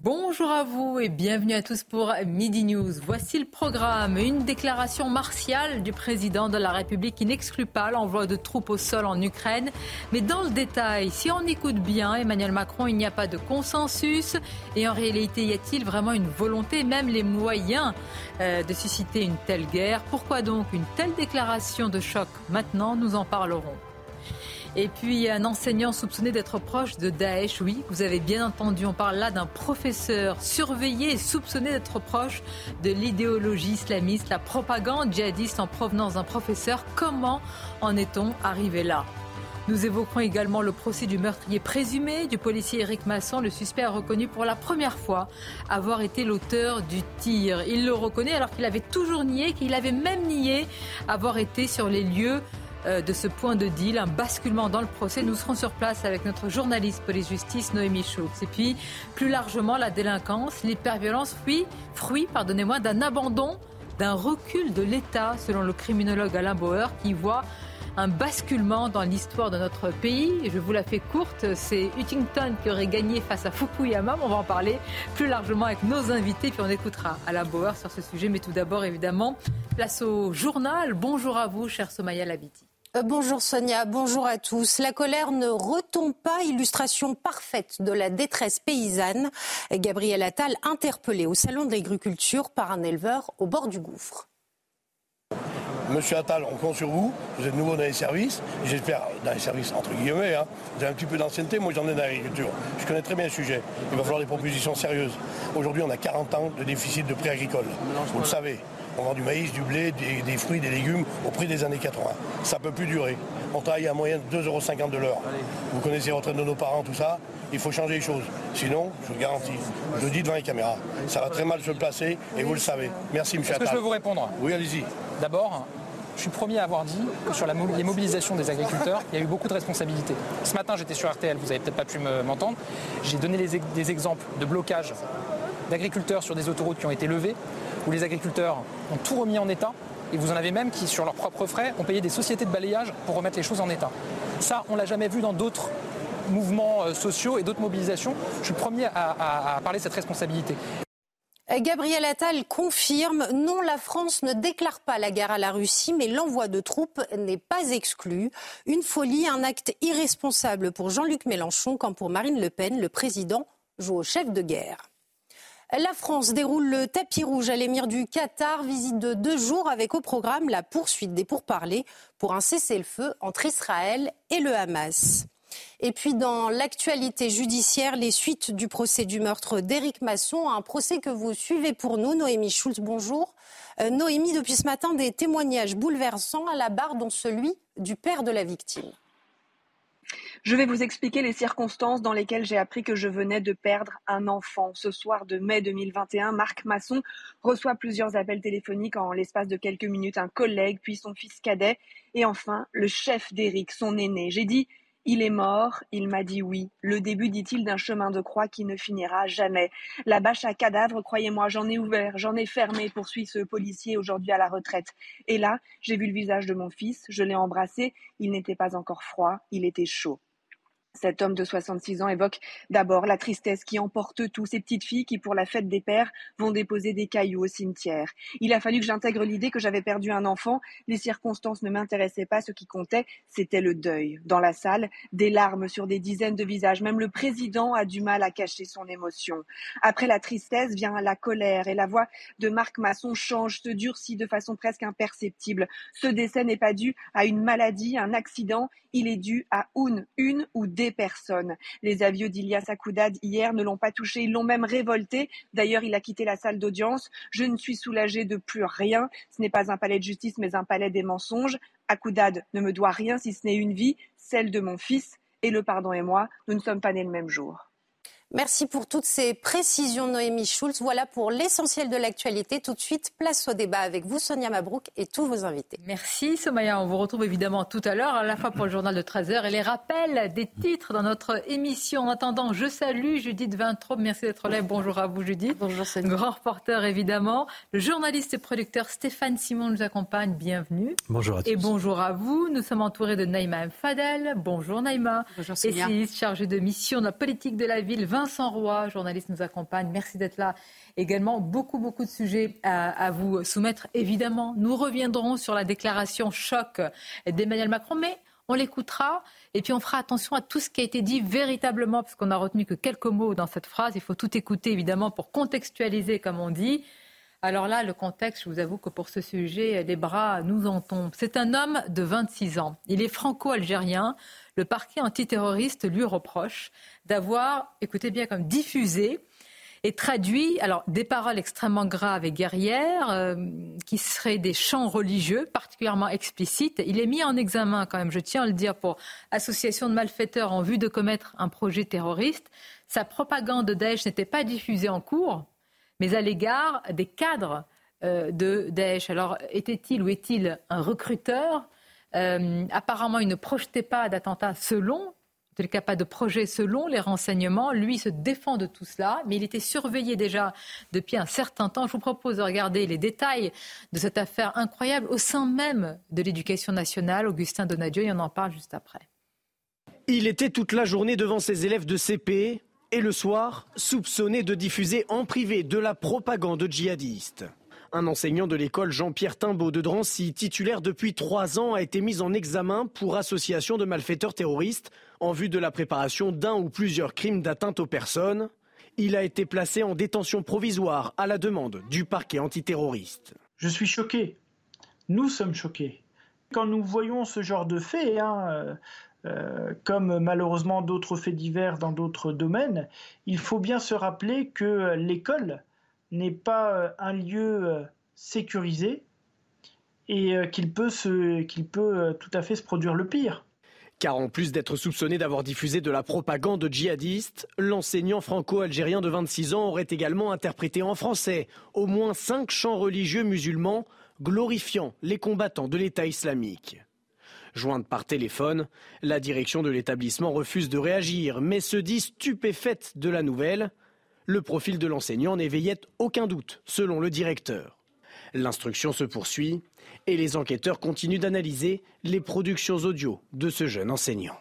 Bonjour à vous et bienvenue à tous pour Midi News. Voici le programme. Une déclaration martiale du président de la République qui n'exclut pas l'envoi de troupes au sol en Ukraine. Mais dans le détail, si on écoute bien Emmanuel Macron, il n'y a pas de consensus. Et en réalité, y a-t-il vraiment une volonté, même les moyens euh, de susciter une telle guerre? Pourquoi donc une telle déclaration de choc? Maintenant, nous en parlerons. Et puis un enseignant soupçonné d'être proche de Daesh, oui, vous avez bien entendu, on parle là d'un professeur surveillé et soupçonné d'être proche de l'idéologie islamiste, la propagande djihadiste en provenance d'un professeur. Comment en est-on arrivé là? Nous évoquerons également le procès du meurtrier présumé du policier Eric Masson. Le suspect a reconnu pour la première fois avoir été l'auteur du tir. Il le reconnaît alors qu'il avait toujours nié, qu'il avait même nié avoir été sur les lieux de ce point de deal, un basculement dans le procès. Nous serons sur place avec notre journaliste police-justice Noémie Schultz. Et puis, plus largement, la délinquance, l'hyperviolence, fruit, fruit pardonnez-moi, d'un abandon, d'un recul de l'État, selon le criminologue Alain Bauer, qui voit un basculement dans l'histoire de notre pays. Je vous la fais courte, c'est Huntington qui aurait gagné face à Fukuyama. On va en parler plus largement avec nos invités, puis on écoutera Alain Bauer sur ce sujet. Mais tout d'abord, évidemment, place au journal. Bonjour à vous, cher Somaya Labiti. Euh, bonjour Sonia, bonjour à tous. La colère ne retombe pas, illustration parfaite de la détresse paysanne. Gabriel Attal interpellé au salon de l'agriculture par un éleveur au bord du gouffre. Monsieur Attal, on compte sur vous. Vous êtes nouveau dans les services. J'espère dans les services entre guillemets. Hein. Vous avez un petit peu d'ancienneté. Moi, j'en ai dans l'agriculture. Je connais très bien le sujet. Il va falloir des propositions sérieuses. Aujourd'hui, on a 40 ans de déficit de prix agricole. Vous le savez. On vend du maïs, du blé, des, des fruits, des légumes au prix des années 80. Ça ne peut plus durer. On travaille à moyenne de 2,50 euros de l'heure. Vous connaissez les retraites de nos parents, tout ça. Il faut changer les choses. Sinon, je vous le garantis, je le dis devant les caméras, ça va très mal se placer et vous le savez. Merci, monsieur Est-ce que je peux vous répondre? Oui, allez-y. D'abord, je suis premier à avoir dit que sur la mo- les mobilisations des agriculteurs, il y a eu beaucoup de responsabilités. Ce matin, j'étais sur RTL, vous avez peut-être pas pu me- m'entendre. J'ai donné les ex- des exemples de blocage d'agriculteurs sur des autoroutes qui ont été levées, où les agriculteurs ont tout remis en état. Et vous en avez même qui, sur leurs propres frais, ont payé des sociétés de balayage pour remettre les choses en état. Ça, on l'a jamais vu dans d'autres mouvements euh, sociaux et d'autres mobilisations. Je suis le premier à, à- à parler de cette responsabilité. Gabriel Attal confirme non, la France ne déclare pas la guerre à la Russie, mais l'envoi de troupes n'est pas exclu. Une folie, un acte irresponsable pour Jean-Luc Mélenchon, quand pour Marine Le Pen, le président joue au chef de guerre. La France déroule le tapis rouge à l'émir du Qatar, visite de deux jours avec au programme la poursuite des pourparlers pour un cessez-le-feu entre Israël et le Hamas. Et puis dans l'actualité judiciaire, les suites du procès du meurtre d'Éric Masson, un procès que vous suivez pour nous. Noémie Schultz, bonjour. Euh, Noémie, depuis ce matin, des témoignages bouleversants à la barre, dont celui du père de la victime. Je vais vous expliquer les circonstances dans lesquelles j'ai appris que je venais de perdre un enfant. Ce soir de mai 2021, Marc Masson reçoit plusieurs appels téléphoniques en l'espace de quelques minutes, un collègue, puis son fils cadet, et enfin le chef d'Éric, son aîné. J'ai dit il est mort, il m'a dit oui. Le début, dit-il, d'un chemin de croix qui ne finira jamais. La bâche à cadavre, croyez-moi, j'en ai ouvert, j'en ai fermé, poursuit ce policier aujourd'hui à la retraite. Et là, j'ai vu le visage de mon fils, je l'ai embrassé, il n'était pas encore froid, il était chaud. Cet homme de 66 ans évoque d'abord la tristesse qui emporte tout, ces petites filles qui, pour la fête des pères, vont déposer des cailloux au cimetière. Il a fallu que j'intègre l'idée que j'avais perdu un enfant. Les circonstances ne m'intéressaient pas. Ce qui comptait, c'était le deuil. Dans la salle, des larmes sur des dizaines de visages. Même le président a du mal à cacher son émotion. Après la tristesse vient la colère et la voix de Marc Masson change, se durcit de façon presque imperceptible. Ce décès n'est pas dû à une maladie, un accident. Il est dû à une, une ou des personnes. Les avieux d'Ilias Akoudad hier ne l'ont pas touché, ils l'ont même révolté. D'ailleurs, il a quitté la salle d'audience. Je ne suis soulagée de plus rien. Ce n'est pas un palais de justice, mais un palais des mensonges. Akoudad ne me doit rien si ce n'est une vie, celle de mon fils. Et le pardon et moi, nous ne sommes pas nés le même jour. Merci pour toutes ces précisions, Noémie Schulz. Voilà pour l'essentiel de l'actualité. Tout de suite, place au débat avec vous, Sonia Mabrouk, et tous vos invités. Merci, Somaya. On vous retrouve évidemment tout à l'heure, à la fois pour le journal de 13h et les rappels des titres dans notre émission. En attendant, je salue Judith Vintraube. Merci d'être là. Bonjour à vous, Judith. Bonjour, Sonia. Grand reporter, évidemment. Le journaliste et producteur Stéphane Simon nous accompagne. Bienvenue. Bonjour à tous. Et bonjour à vous. Nous sommes entourés de Naïma Fadel. Bonjour, Naïma. Bonjour, Sonia. Essayiste chargé de mission de la politique de la ville. Vincent Roy, journaliste, nous accompagne. Merci d'être là. Également, beaucoup, beaucoup de sujets à, vous soumettre. Évidemment, nous reviendrons sur la déclaration choc d'Emmanuel Macron, mais on l'écoutera et puis on fera attention à tout ce qui a été dit véritablement, parce qu'on n'a retenu que quelques mots dans cette phrase. Il faut tout écouter, évidemment, pour contextualiser, comme on dit. Alors là, le contexte, je vous avoue que pour ce sujet, les bras nous en tombent. C'est un homme de 26 ans. Il est franco-algérien. Le parquet antiterroriste lui reproche d'avoir, écoutez bien, comme diffusé et traduit alors des paroles extrêmement graves et guerrières euh, qui seraient des chants religieux particulièrement explicites. Il est mis en examen quand même, je tiens à le dire, pour association de malfaiteurs en vue de commettre un projet terroriste. Sa propagande de Daesh n'était pas diffusée en cours, mais à l'égard des cadres euh, de Daesh. Alors était-il ou est-il un recruteur? Euh, Apparemment, il ne projetait pas d'attentat selon en tout cas pas de projet selon les renseignements. Lui se défend de tout cela, mais il était surveillé déjà depuis un certain temps. Je vous propose de regarder les détails de cette affaire incroyable au sein même de l'éducation nationale. Augustin Donadieu, il en en parle juste après. Il était toute la journée devant ses élèves de CP et le soir, soupçonné de diffuser en privé de la propagande djihadiste. Un enseignant de l'école Jean-Pierre Timbaud de Drancy, titulaire depuis trois ans, a été mis en examen pour association de malfaiteurs terroristes en vue de la préparation d'un ou plusieurs crimes d'atteinte aux personnes. Il a été placé en détention provisoire à la demande du parquet antiterroriste. Je suis choqué. Nous sommes choqués. Quand nous voyons ce genre de faits, hein, euh, comme malheureusement d'autres faits divers dans d'autres domaines, il faut bien se rappeler que l'école n'est pas un lieu sécurisé et qu'il peut, peut tout à fait se produire le pire. Car en plus d'être soupçonné d'avoir diffusé de la propagande djihadiste, l'enseignant franco-algérien de 26 ans aurait également interprété en français au moins cinq chants religieux musulmans glorifiant les combattants de l'État islamique. Jointe par téléphone, la direction de l'établissement refuse de réagir, mais se dit stupéfaite de la nouvelle. Le profil de l'enseignant n'éveillait aucun doute, selon le directeur. L'instruction se poursuit et les enquêteurs continuent d'analyser les productions audio de ce jeune enseignant.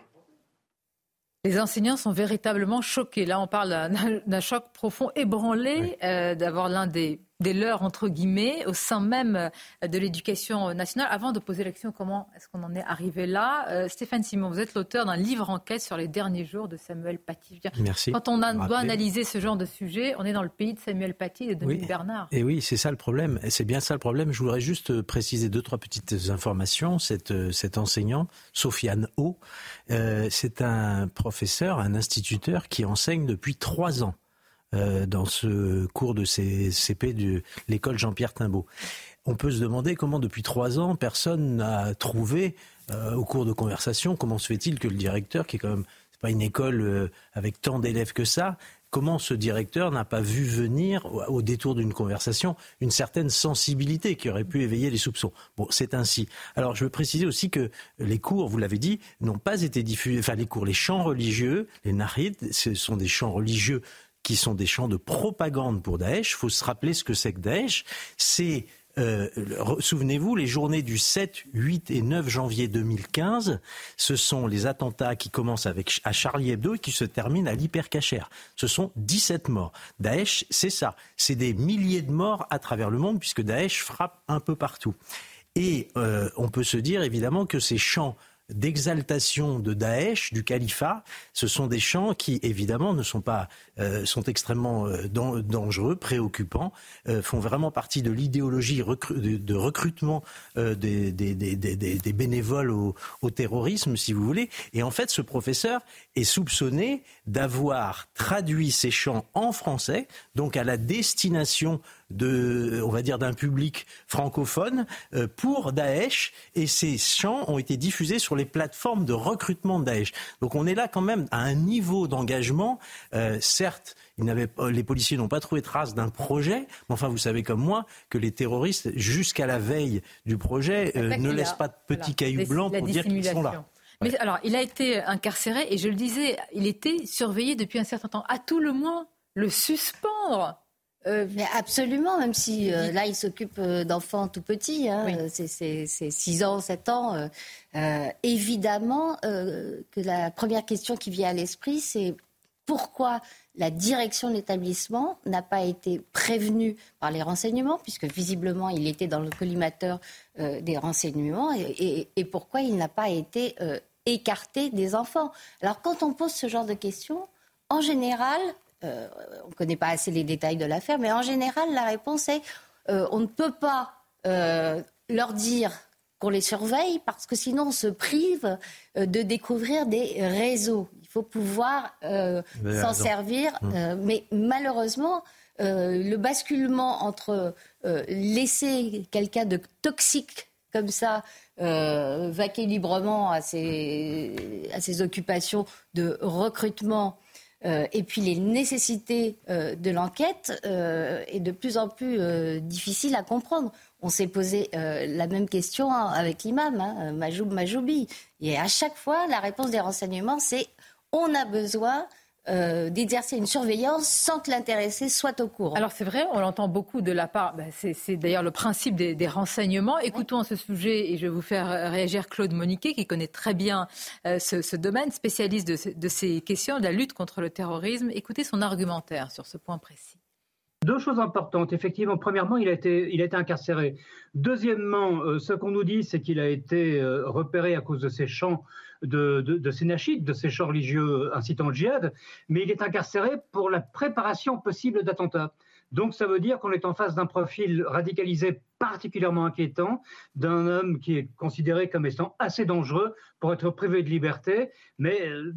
Les enseignants sont véritablement choqués. Là, on parle d'un choc profond, ébranlé oui. euh, d'avoir l'un des, des, leurs, entre guillemets, au sein même de l'éducation nationale. Avant de poser la question, comment est-ce qu'on en est arrivé là euh, Stéphane Simon, vous êtes l'auteur d'un livre enquête sur les derniers jours de Samuel Paty. Merci. Quand on a, doit analyser ce genre de sujet, on est dans le pays de Samuel Paty et de Dominique oui. Bernard. Et oui, c'est ça le problème. C'est bien ça le problème. Je voudrais juste préciser deux, trois petites informations. Cette, cet enseignant, Sofiane O, euh, c'est un professeur, un instituteur qui enseigne depuis trois ans euh, dans ce cours de CP de l'école Jean-Pierre Timbaud. On peut se demander comment depuis trois ans personne n'a trouvé euh, au cours de conversation comment se fait-il que le directeur, qui est quand même c'est pas une école euh, avec tant d'élèves que ça, comment ce directeur n'a pas vu venir, au détour d'une conversation, une certaine sensibilité qui aurait pu éveiller les soupçons. Bon, c'est ainsi. Alors, je veux préciser aussi que les cours, vous l'avez dit, n'ont pas été diffusés, enfin, les cours, les chants religieux, les narides, ce sont des chants religieux qui sont des chants de propagande pour Daesh. Il faut se rappeler ce que c'est que Daesh. C'est euh, souvenez-vous, les journées du 7, 8 et 9 janvier 2015, ce sont les attentats qui commencent avec, à Charlie Hebdo et qui se terminent à l'hypercachère. Ce sont 17 morts. Daesh, c'est ça. C'est des milliers de morts à travers le monde puisque Daesh frappe un peu partout. Et euh, on peut se dire évidemment que ces chants d'exaltation de Daesh, du califat, ce sont des chants qui, évidemment, ne sont pas, euh, sont extrêmement euh, dangereux, préoccupants, euh, font vraiment partie de l'idéologie de, recrutement euh, des, des, des, des, bénévoles au, au, terrorisme, si vous voulez. Et en fait, ce professeur est soupçonné d'avoir traduit ces chants en français, donc à la destination de, on va dire, d'un public francophone euh, pour Daesh et ces chants ont été diffusés sur les plateformes de recrutement de Daesh. Donc on est là quand même à un niveau d'engagement, euh, certes, les policiers n'ont pas trouvé trace d'un projet, mais enfin, vous savez comme moi que les terroristes, jusqu'à la veille du projet, euh, ne laissent pas de petits cailloux blancs pour dire qu'ils sont là. Mais alors, il a été incarcéré et je le disais, il était surveillé depuis un certain temps. À tout le moins, le suspendre. Euh, mais absolument, même si euh, là, il s'occupe euh, d'enfants tout petits, hein, c'est 6 ans, 7 ans. évidemment que la première question qui vient à l'esprit, c'est pourquoi la direction de l'établissement n'a pas été prévenue par les renseignements, puisque visiblement il était dans le collimateur des renseignements, et, et pourquoi il n'a pas été écarté des enfants. Alors quand on pose ce genre de questions, en général, euh, on ne connaît pas assez les détails de l'affaire, mais en général, la réponse est euh, on ne peut pas euh, leur dire qu'on les surveille parce que sinon on se prive de découvrir des réseaux. Il faut pouvoir s'en servir, mmh. mais malheureusement, le basculement entre laisser quelqu'un de toxique comme ça vaquer librement à ses, à ses occupations de recrutement euh, et puis les nécessités euh, de l'enquête euh, est de plus en plus difficile à comprendre. On s'est posé la même question avec l'imam, hein, Majoub Majoubi. Et à chaque fois, la réponse des renseignements, c'est on a besoin euh, d'exercer une surveillance sans que l'intéressé soit au courant. Alors c'est vrai, on l'entend beaucoup de la part, bah, c'est d'ailleurs le principe des, renseignements. Écoutons ce sujet, et je vais vous faire réagir Claude Moniquet, qui connaît très bien euh, ce, domaine, spécialiste de, de ces questions, de la lutte contre le terrorisme. Écoutez son argumentaire sur ce point précis. Deux choses importantes. Effectivement, premièrement, il a été, il a été incarcéré. Deuxièmement, euh, ce qu'on nous dit, c'est qu'il a été repéré à cause de ses chants de, de, de de ces chants religieux incitant le djihad, mais il est incarcéré pour la préparation possible d'attentats. Donc ça veut dire qu'on est en face d'un profil radicalisé particulièrement inquiétant, d'un homme qui est considéré comme étant assez dangereux pour être privé de liberté, mais euh,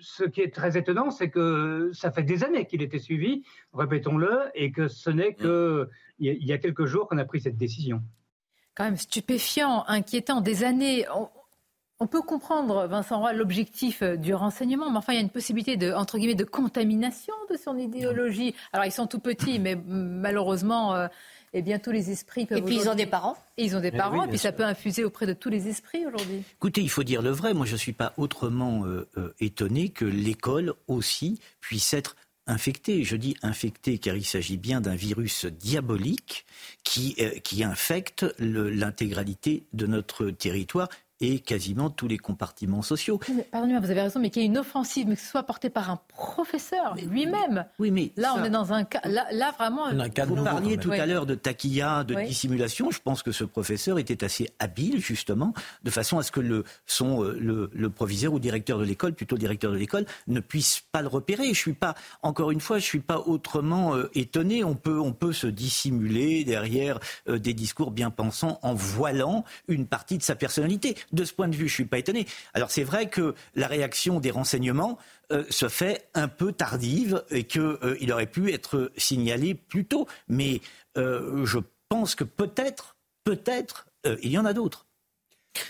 ce qui est très étonnant, c'est que ça fait des années qu'il était suivi, répétons-le, et que ce n'est qu'il y a quelques jours qu'on a pris cette décision. Quand même stupéfiant, inquiétant, des années. On peut comprendre, Vincent Roy, l'objectif euh, du renseignement, mais enfin, il y a une possibilité de, entre guillemets, de contamination de son idéologie. Alors, ils sont tout petits, mais malheureusement, euh, eh bien, tous les esprits peuvent. Et puis, ils ont des parents. Et ils ont des eh parents, et puis ça peut infuser auprès de tous les esprits aujourd'hui. Écoutez, il faut dire le vrai. Moi, je ne suis pas autrement euh, étonné que l'école aussi puisse être infectée. Je dis infectée car il s'agit bien d'un virus diabolique qui, qui infecte l'intégralité de notre territoire et quasiment tous les compartiments sociaux. Pardonnez-moi, vous avez raison, mais qu'il y ait une offensive, mais que ce soit portée par un professeur lui-même. Oui, mais là, on est dans un cas. Là, vraiment. vous parliez tout à l'heure de taquilla, de dissimulation. Je pense que ce professeur était assez habile, justement, de façon à ce que le, son, euh, le, le proviseur ou directeur de l'école, plutôt directeur de l'école, ne puisse pas le repérer. Je suis pas, encore une fois, je suis pas autrement euh, étonné. On peut, on peut se dissimuler derrière euh, des discours bien pensants en voilant une partie de sa personnalité de ce point de vue, je ne suis pas étonné. Alors c'est vrai que la réaction des renseignements euh, se fait un peu tardive et qu'il euh, aurait pu être signalé plus tôt. Mais euh, je pense que peut-être, peut-être, il y en a d'autres.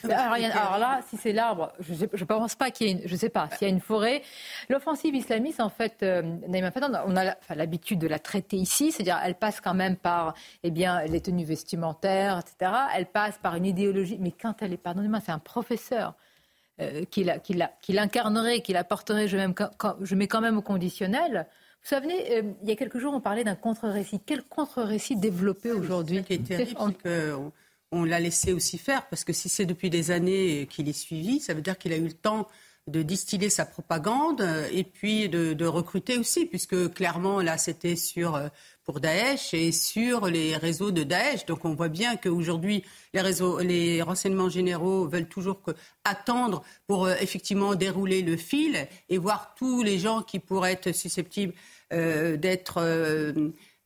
Alors, là, si c'est l'arbre, je ne pense pas qu'il y ait, une, je sais pas, s'il y a une forêt. L'offensive islamiste, en fait, euh, on a l'habitude de la traiter ici, c'est-à-dire elle passe quand même par eh bien, les tenues vestimentaires, etc. Elle passe par une idéologie, mais quand elle est, pardonnez-moi, c'est un professeur euh, qui l'incarnerait, qui l'apporterait, je, je mets quand même au conditionnel. Vous savez, euh, il y a quelques jours, on parlait d'un contre-récit. Quel contre-récit développer aujourd'hui? On l'a laissé aussi faire, parce que si c'est depuis des années qu'il est suivi, ça veut dire qu'il a eu le temps de distiller sa propagande euh, et puis de, recruter aussi, puisque clairement, là, c'était sur euh, pour Daesh et sur les réseaux de Daesh. Donc on voit bien qu'aujourd'hui, les, les renseignements généraux veulent toujours attendre pour euh, effectivement dérouler le fil et voir tous les gens qui pourraient être susceptibles d'être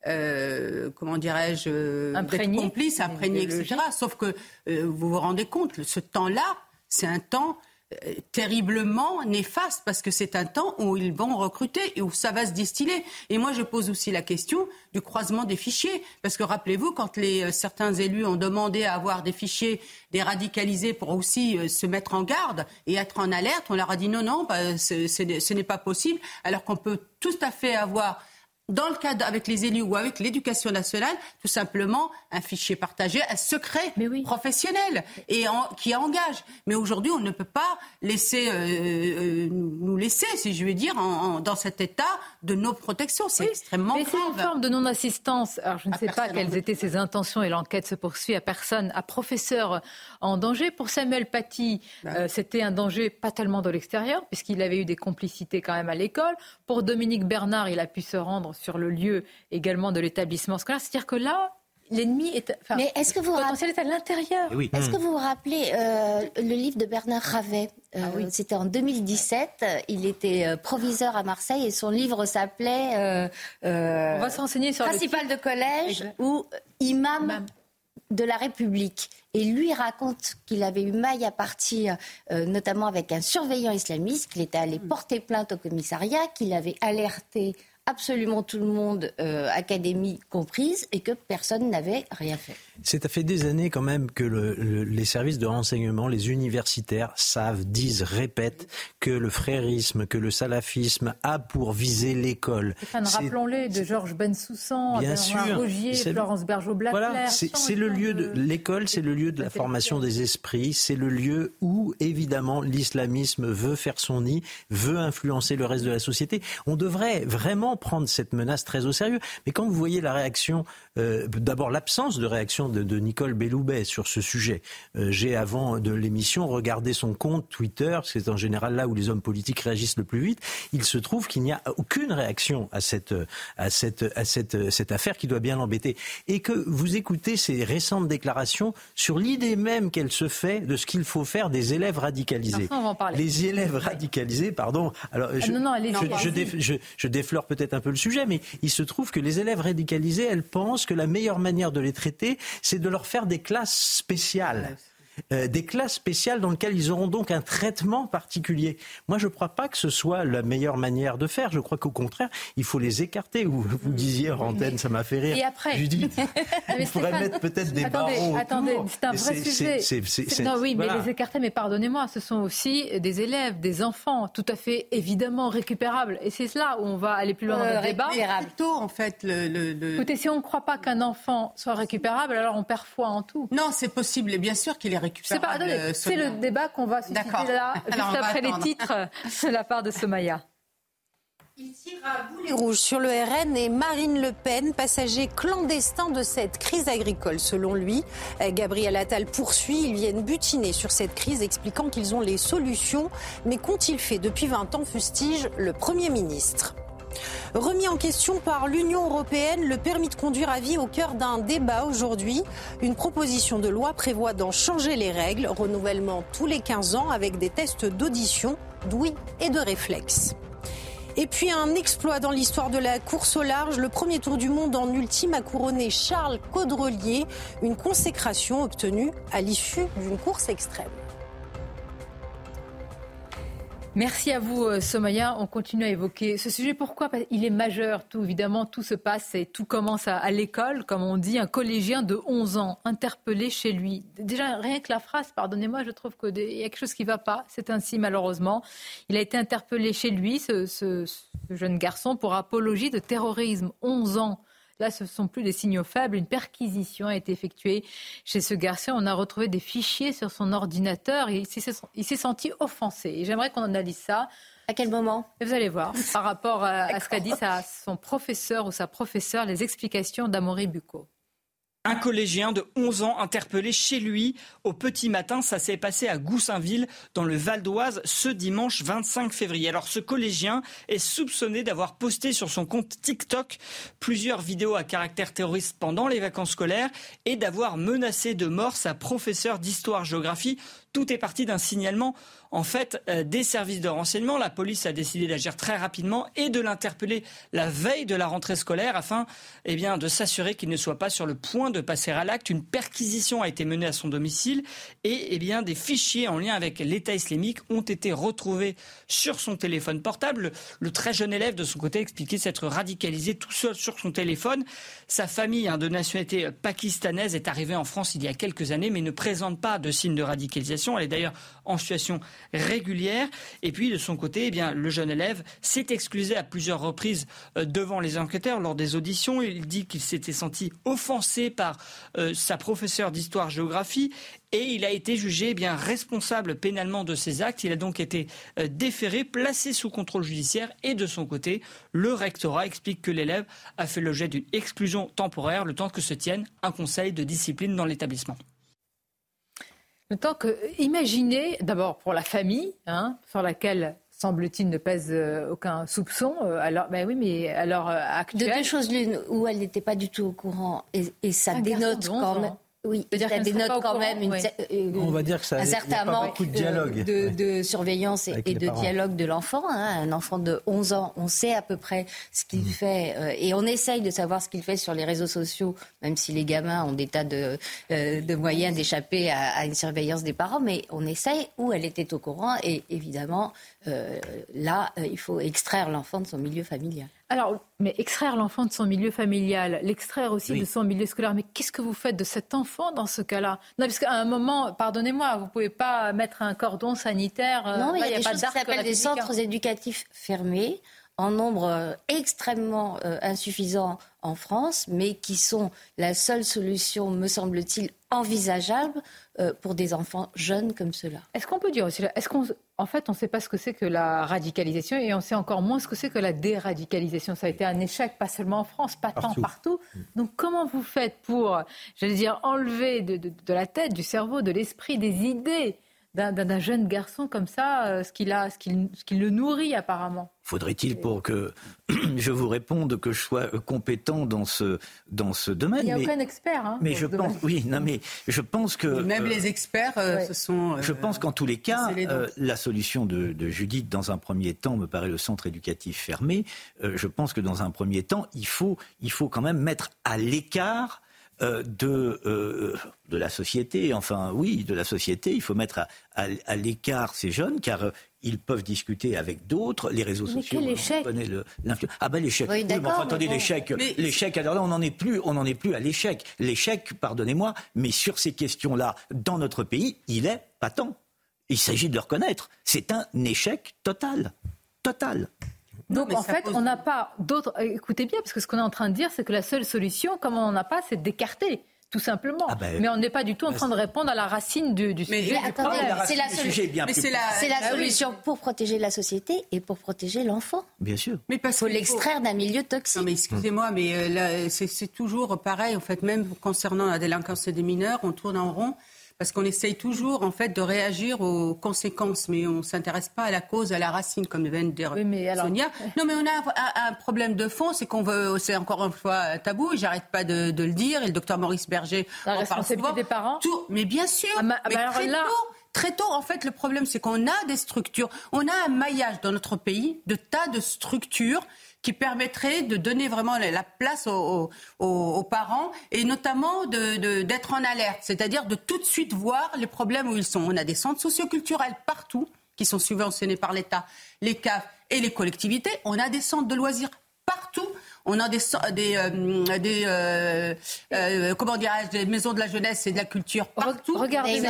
comment dirais-je, euh, complice, imprégné, etc. Sauf que euh, vous vous rendez compte, ce temps-là, c'est un temps euh, terriblement néfaste parce que c'est un temps où ils vont recruter et où ça va se distiller. Et moi, je pose aussi la question du croisement des fichiers parce que rappelez-vous, quand les, euh, certains élus ont demandé à avoir des fichiers déradicalisés pour aussi euh, se mettre en garde et être en alerte, on leur a dit non, non, bah, ce n'est pas possible, alors qu'on peut tout à fait avoir dans le cadre avec les élus ou avec l'éducation nationale, tout simplement un fichier partagé, un secret professionnel et qui engage. Mais aujourd'hui, on ne peut pas laisser euh, euh, nous laisser, si je veux dire, dans cet état de nos protections. C'est extrêmement mais grave. c'est une forme de non-assistance. Alors je ne sais pas quelles étaient ses intentions et l'enquête se poursuit à personne, à professeur en danger. Pour Samuel Paty, bah euh, c'était un danger pas tellement de l'extérieur puisqu'il avait eu des complicités quand même à l'école. Pour Dominique Bernard, il a pu se rendre sur le lieu également de l'établissement scolaire. C'est-à-dire que là, l'ennemi est, enfin, Mais est-ce que vous potentiel est à l'intérieur. Eh Est-ce que vous vous rappelez euh, le livre de Bernard Ravet euh, ah C'était en 2017. Il était euh, proviseur à Marseille et son livre s'appelait. On va s'enseigner sur principal de collège ou imam, de la République. Et lui raconte qu'il avait eu maille à partir, notamment avec un surveillant islamiste, qu'il était allé hmm. porter plainte au commissariat, qu'il avait alerté absolument tout le monde, euh, académie comprise, et que personne n'avait rien fait. C'est fait des années quand même que les services de renseignement, les universitaires savent, disent, répètent que le frérisme, que le salafisme a pour viser l'école. Rappelons-les de Georges Bensoussan, Bien sûr, Rogier, Florence Bergeau-Blaclair. Voilà, c'est le lieu de l'école, c'est le lieu de la formation des esprits, c'est le lieu où évidemment l'islamisme veut faire son nid, veut influencer le reste de la société. On devrait vraiment prendre cette menace très au sérieux. Mais quand vous voyez la réaction, euh, d'abord l'absence de réaction de, Nicole Belloubet sur ce sujet. Euh, j'ai avant de l'émission regardé son compte Twitter, c'est en général là où les hommes politiques réagissent le plus vite. Il se trouve qu'il n'y a aucune réaction à cette, à cette, à cette, cette affaire qui doit bien l'embêter. Et que vous écoutez ces récentes déclarations sur l'idée même qu'elle se fait de ce qu'il faut faire des élèves radicalisés. Les élèves radicalisés, pardon. Alors, ah, je, je, je déflore peut-être un peu le sujet, mais il se trouve que les élèves radicalisés, elles pensent que la meilleure manière de les traiter, c'est de leur faire des classes spéciales. Euh, des classes spéciales dans lesquelles ils auront donc un traitement particulier. Moi, je ne crois pas que ce soit la meilleure manière de faire. Je crois qu'au contraire, il faut les écarter. Vous, vous disiez en antenne, ça m'a fait rire. Et après Judith, on pourrait mettre peut-être des attendez, barreaux Attendez, c'est un vrai sujet. non, oui, mais les écarter, mais pardonnez-moi, ce sont aussi des élèves, des enfants, tout à fait évidemment récupérables. Et c'est là où on va aller plus loin dans le euh, débat. Plutôt, en fait, le, le, Écoutez, si on ne croit pas qu'un enfant soit récupérable, alors on perd foi en tout. Non, c'est possible. Et bien sûr qu'il est c'est le débat qu'on va susciter là, juste après les titres de la part de Somaya. Il tire à boulet rouge sur le RN et Marine Le Pen, passager clandestin de cette crise agricole. Selon lui, Gabriel Attal poursuit. Ils viennent butiner sur cette crise, expliquant qu'ils ont les solutions. Mais qu'ont-ils fait? Depuis 20 ans, fustige le Premier ministre Remis en question par l'Union européenne, le permis de conduire à vie au cœur d'un débat aujourd'hui. Une proposition de loi prévoit d'en changer les règles, renouvellement tous les 15 ans avec des tests d'audition, d'ouïe et de réflexe. Et puis un exploit dans l'histoire de la course au large. Le premier tour du monde en ultime a couronné Charles Caudrelier, une consécration obtenue à l'issue d'une course extrême. Merci à vous, euh, Somaya. On continue à évoquer ce sujet. Pourquoi Il est majeur. Tout, évidemment, tout se passe et tout commence à, l'école, comme on dit. Un collégien de 11 ans interpellé chez lui. Déjà, rien que la phrase, pardonnez-moi, je trouve qu'il y a quelque chose qui ne va pas. C'est ainsi, malheureusement. Il a été interpellé chez lui, ce, ce jeune garçon, pour apologie de terrorisme. 11 ans. Là, ce ne sont plus des signaux faibles. Une perquisition a été effectuée chez ce garçon. On a retrouvé des fichiers sur son ordinateur et il s'est senti offensé. Et j'aimerais qu'on analyse ça. À quel moment? Vous allez voir, par rapport à, ce qu'a dit son professeur ou sa professeure, les explications d'Amaury Bucco. Un collégien de 11 ans interpellé chez lui au petit matin. Ça s'est passé à Goussainville, dans le Val d'Oise, ce dimanche 25 février. Alors, ce collégien est soupçonné d'avoir posté sur son compte TikTok plusieurs vidéos à caractère terroriste pendant les vacances scolaires et d'avoir menacé de mort sa professeure d'histoire-géographie Tout est parti d'un signalement en fait euh, des services de renseignement. La police a décidé d'agir très rapidement et de l'interpeller la veille de la rentrée scolaire afin eh bien, de s'assurer qu'il ne soit pas sur le point de passer à l'acte. Une perquisition a été menée à son domicile et eh bien, des fichiers en lien avec l'État islamique ont été retrouvés sur son téléphone portable. Le très jeune élève, de son côté, expliquait s'être radicalisé tout seul sur son téléphone. Sa famille hein, de nationalité pakistanaise est arrivée en France il y a quelques années mais ne présente pas de signes de radicalisation. Elle est d'ailleurs en situation régulière. Et puis, de son côté, eh le jeune élève s'est excusé à plusieurs reprises euh, devant les enquêteurs lors des auditions. Il dit qu'il s'était senti offensé par euh, sa professeure d'histoire-géographie et il a été jugé eh responsable pénalement de ses actes. Il a donc été euh, déféré, placé sous contrôle judiciaire et de son côté, le rectorat explique que l'élève a fait l'objet d'une exclusion temporaire le temps que se tienne un conseil de discipline dans l'établissement. Temps que, imaginez, d'abord pour la famille, hein, sur laquelle semble-t-il ne pèse euh, aucun soupçon. Euh, alors, ben oui, mais alors euh, actuelle... De deux choses l'une, où elle n'était pas du tout au courant, et, et ça dénote quand même. Oui, ça dénote quand même une, On va dire que ça, un certain manque de, dialogue. de, de, surveillance et, de dialogue de l'enfant. Hein. Un enfant de 11 ans, on sait à peu près ce qu'il mmh. fait euh, et on essaye de savoir ce qu'il fait sur les réseaux sociaux, même si les gamins ont des tas de, euh, de moyens d'échapper à, à, une surveillance des parents, mais on essaye où elle était au courant et évidemment, euh, là, euh, il faut extraire l'enfant de son milieu familial. Alors, mais extraire l'enfant de son milieu familial, l'extraire aussi de son milieu scolaire, mais qu'est-ce que vous faites de cet enfant dans ce cas-là? Non, parce qu'à un moment, pardonnez-moi, vous ne pouvez pas mettre un cordon sanitaire. Euh, non, mais il y a, des choses qui s'appellent des centres éducatifs fermés en nombre extrêmement insuffisant en France, mais qui sont la seule solution, me semble-t-il, envisageable pour des enfants jeunes comme ceux-là. Est-ce qu'on peut dire aussi, est-ce qu'on en fait, on ne sait pas ce que c'est que la radicalisation et on sait encore moins ce que c'est que la déradicalisation. Ça a été un échec, pas seulement en France, pas tant partout. Donc, comment vous faites pour, j'allais dire, enlever de, la tête, du cerveau, de l'esprit, des idées d'un jeune garçon comme ça, euh, ce qu'il a, ce qui le nourrit apparemment Faudrait-il pour que je vous réponde que je sois compétent dans ce dans ce domaine Il n'y a aucun expert. Hein, mais je pense, oui, non, mais je pense que même les experts, euh, ce sont. je pense qu'en tous les cas, la solution de, de, Judith, dans un premier temps, me paraît le centre éducatif fermé. je pense que dans un premier temps, il faut il faut quand même mettre à l'écart euh, de, euh, de la société. Enfin, oui, de la société. Il faut mettre à, à, l'écart ces jeunes, car euh, ils peuvent discuter avec d'autres. Les réseaux mais sociaux, quel échec Ah ben l'échec. Oui, mais enfin, attendez, l'échec. L'échec. Alors là, on n'en est plus. On n'en est plus à l'échec. L'échec, pardonnez-moi, mais sur ces questions-là, dans notre pays, il est patent. Il s'agit de le reconnaître. C'est un échec total, total. Donc en fait, on n'a pas d'autres. Euh, écoutez bien, parce que ce qu'on est en train de dire, c'est que la seule solution, comme on n'en a pas, c'est d'écarter tout simplement. Ah ben, mais on n'est pas du tout en train de répondre à la racine du, du mais sujet. attendez, c'est la, solution pour protéger la société et pour protéger l'enfant. Bien sûr. Mais parce faut l'extraire d'un milieu toxique. Non, mais excusez-moi, mais euh, c'est toujours pareil. En fait, même concernant la délinquance des mineurs, on tourne en rond parce qu'on essaye toujours en fait de réagir aux conséquences, mais on s'intéresse pas à la cause, à la racine, comme vient de dire Sonia. Non, mais on a un, problème de fond, c'est qu'on veut, c'est encore une fois tabou, j'arrête pas de, le dire, et le docteur Maurice Berger la en parle souvent. des parents. Tout, mais bien sûr. Ah, mais très tôt, très tôt, en fait, le problème, c'est qu'on a des structures, on a un maillage dans notre pays de tas de structures qui permettrait de donner vraiment la place aux, parents et notamment d'être en alerte, c'est-à-dire de tout de suite voir les problèmes où ils sont. On a des centres socioculturels partout qui sont subventionnés par l'État, les CAF et les collectivités. On a des centres de loisirs partout on a des, des, euh, des euh, euh, comment des maisons de la jeunesse et de la culture partout. Regardez,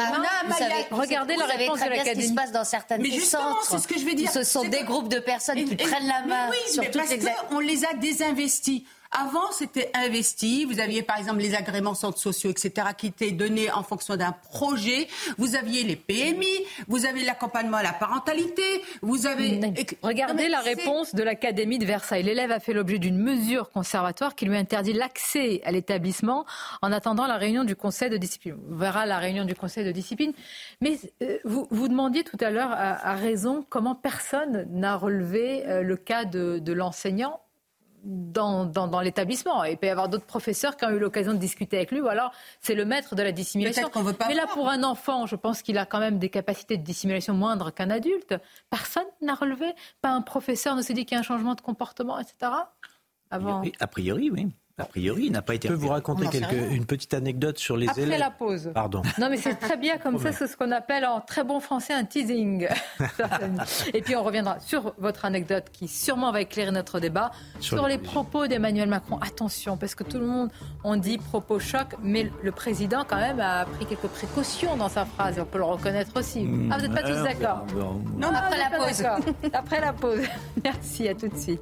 regardez la réponse de l'Académie. ce qui se passe dans certains mais centres. c'est ce que je veux dire. Ce sont des groupes de personnes qui prennent la main oui, sur mais toutes parce On les a désinvestis. Avant, c'était investi. Vous aviez par exemple les agréments centres sociaux, etc., qui étaient donnés en fonction d'un projet. Vous aviez les PMI, vous avez l'accompagnement à la parentalité, vous avez. Regardez la réponse de l'Académie de Versailles. L'élève a fait l'objet d'une mesure conservatoire qui lui interdit l'accès à l'établissement en attendant la réunion du conseil de discipline. On verra la réunion du conseil de discipline. Mais euh, vous, vous demandiez tout à l'heure, à, raison, comment personne n'a relevé euh, le cas de, de l'enseignant dans, dans, l'établissement. Il peut y avoir d'autres professeurs qui ont eu l'occasion de discuter avec lui, ou alors c'est le maître de la dissimulation. Mais là, pour un enfant, je pense qu'il a quand même des capacités de dissimulation moindres qu'un adulte. Personne n'a relevé, pas un professeur ne s'est dit qu'il y a un changement de comportement, etc. Avant... A priori, oui. A priori, il n'a pas été. Je peux vous raconter une petite anecdote sur les élèves. Après la pause. Pardon. Non, mais c'est très bien comme ça, c'est ce qu'on appelle en très bon français un teasing. Et puis on reviendra sur votre anecdote qui sûrement va éclairer notre débat sur, les propos d'Emmanuel Macron. Attention, parce que tout le monde on dit propos choc, mais le président quand même a pris quelques précautions dans sa phrase. On peut le reconnaître aussi. Ah, vous n'êtes pas tous d'accord Non, après la pause. Après la pause. Merci, à tout de suite.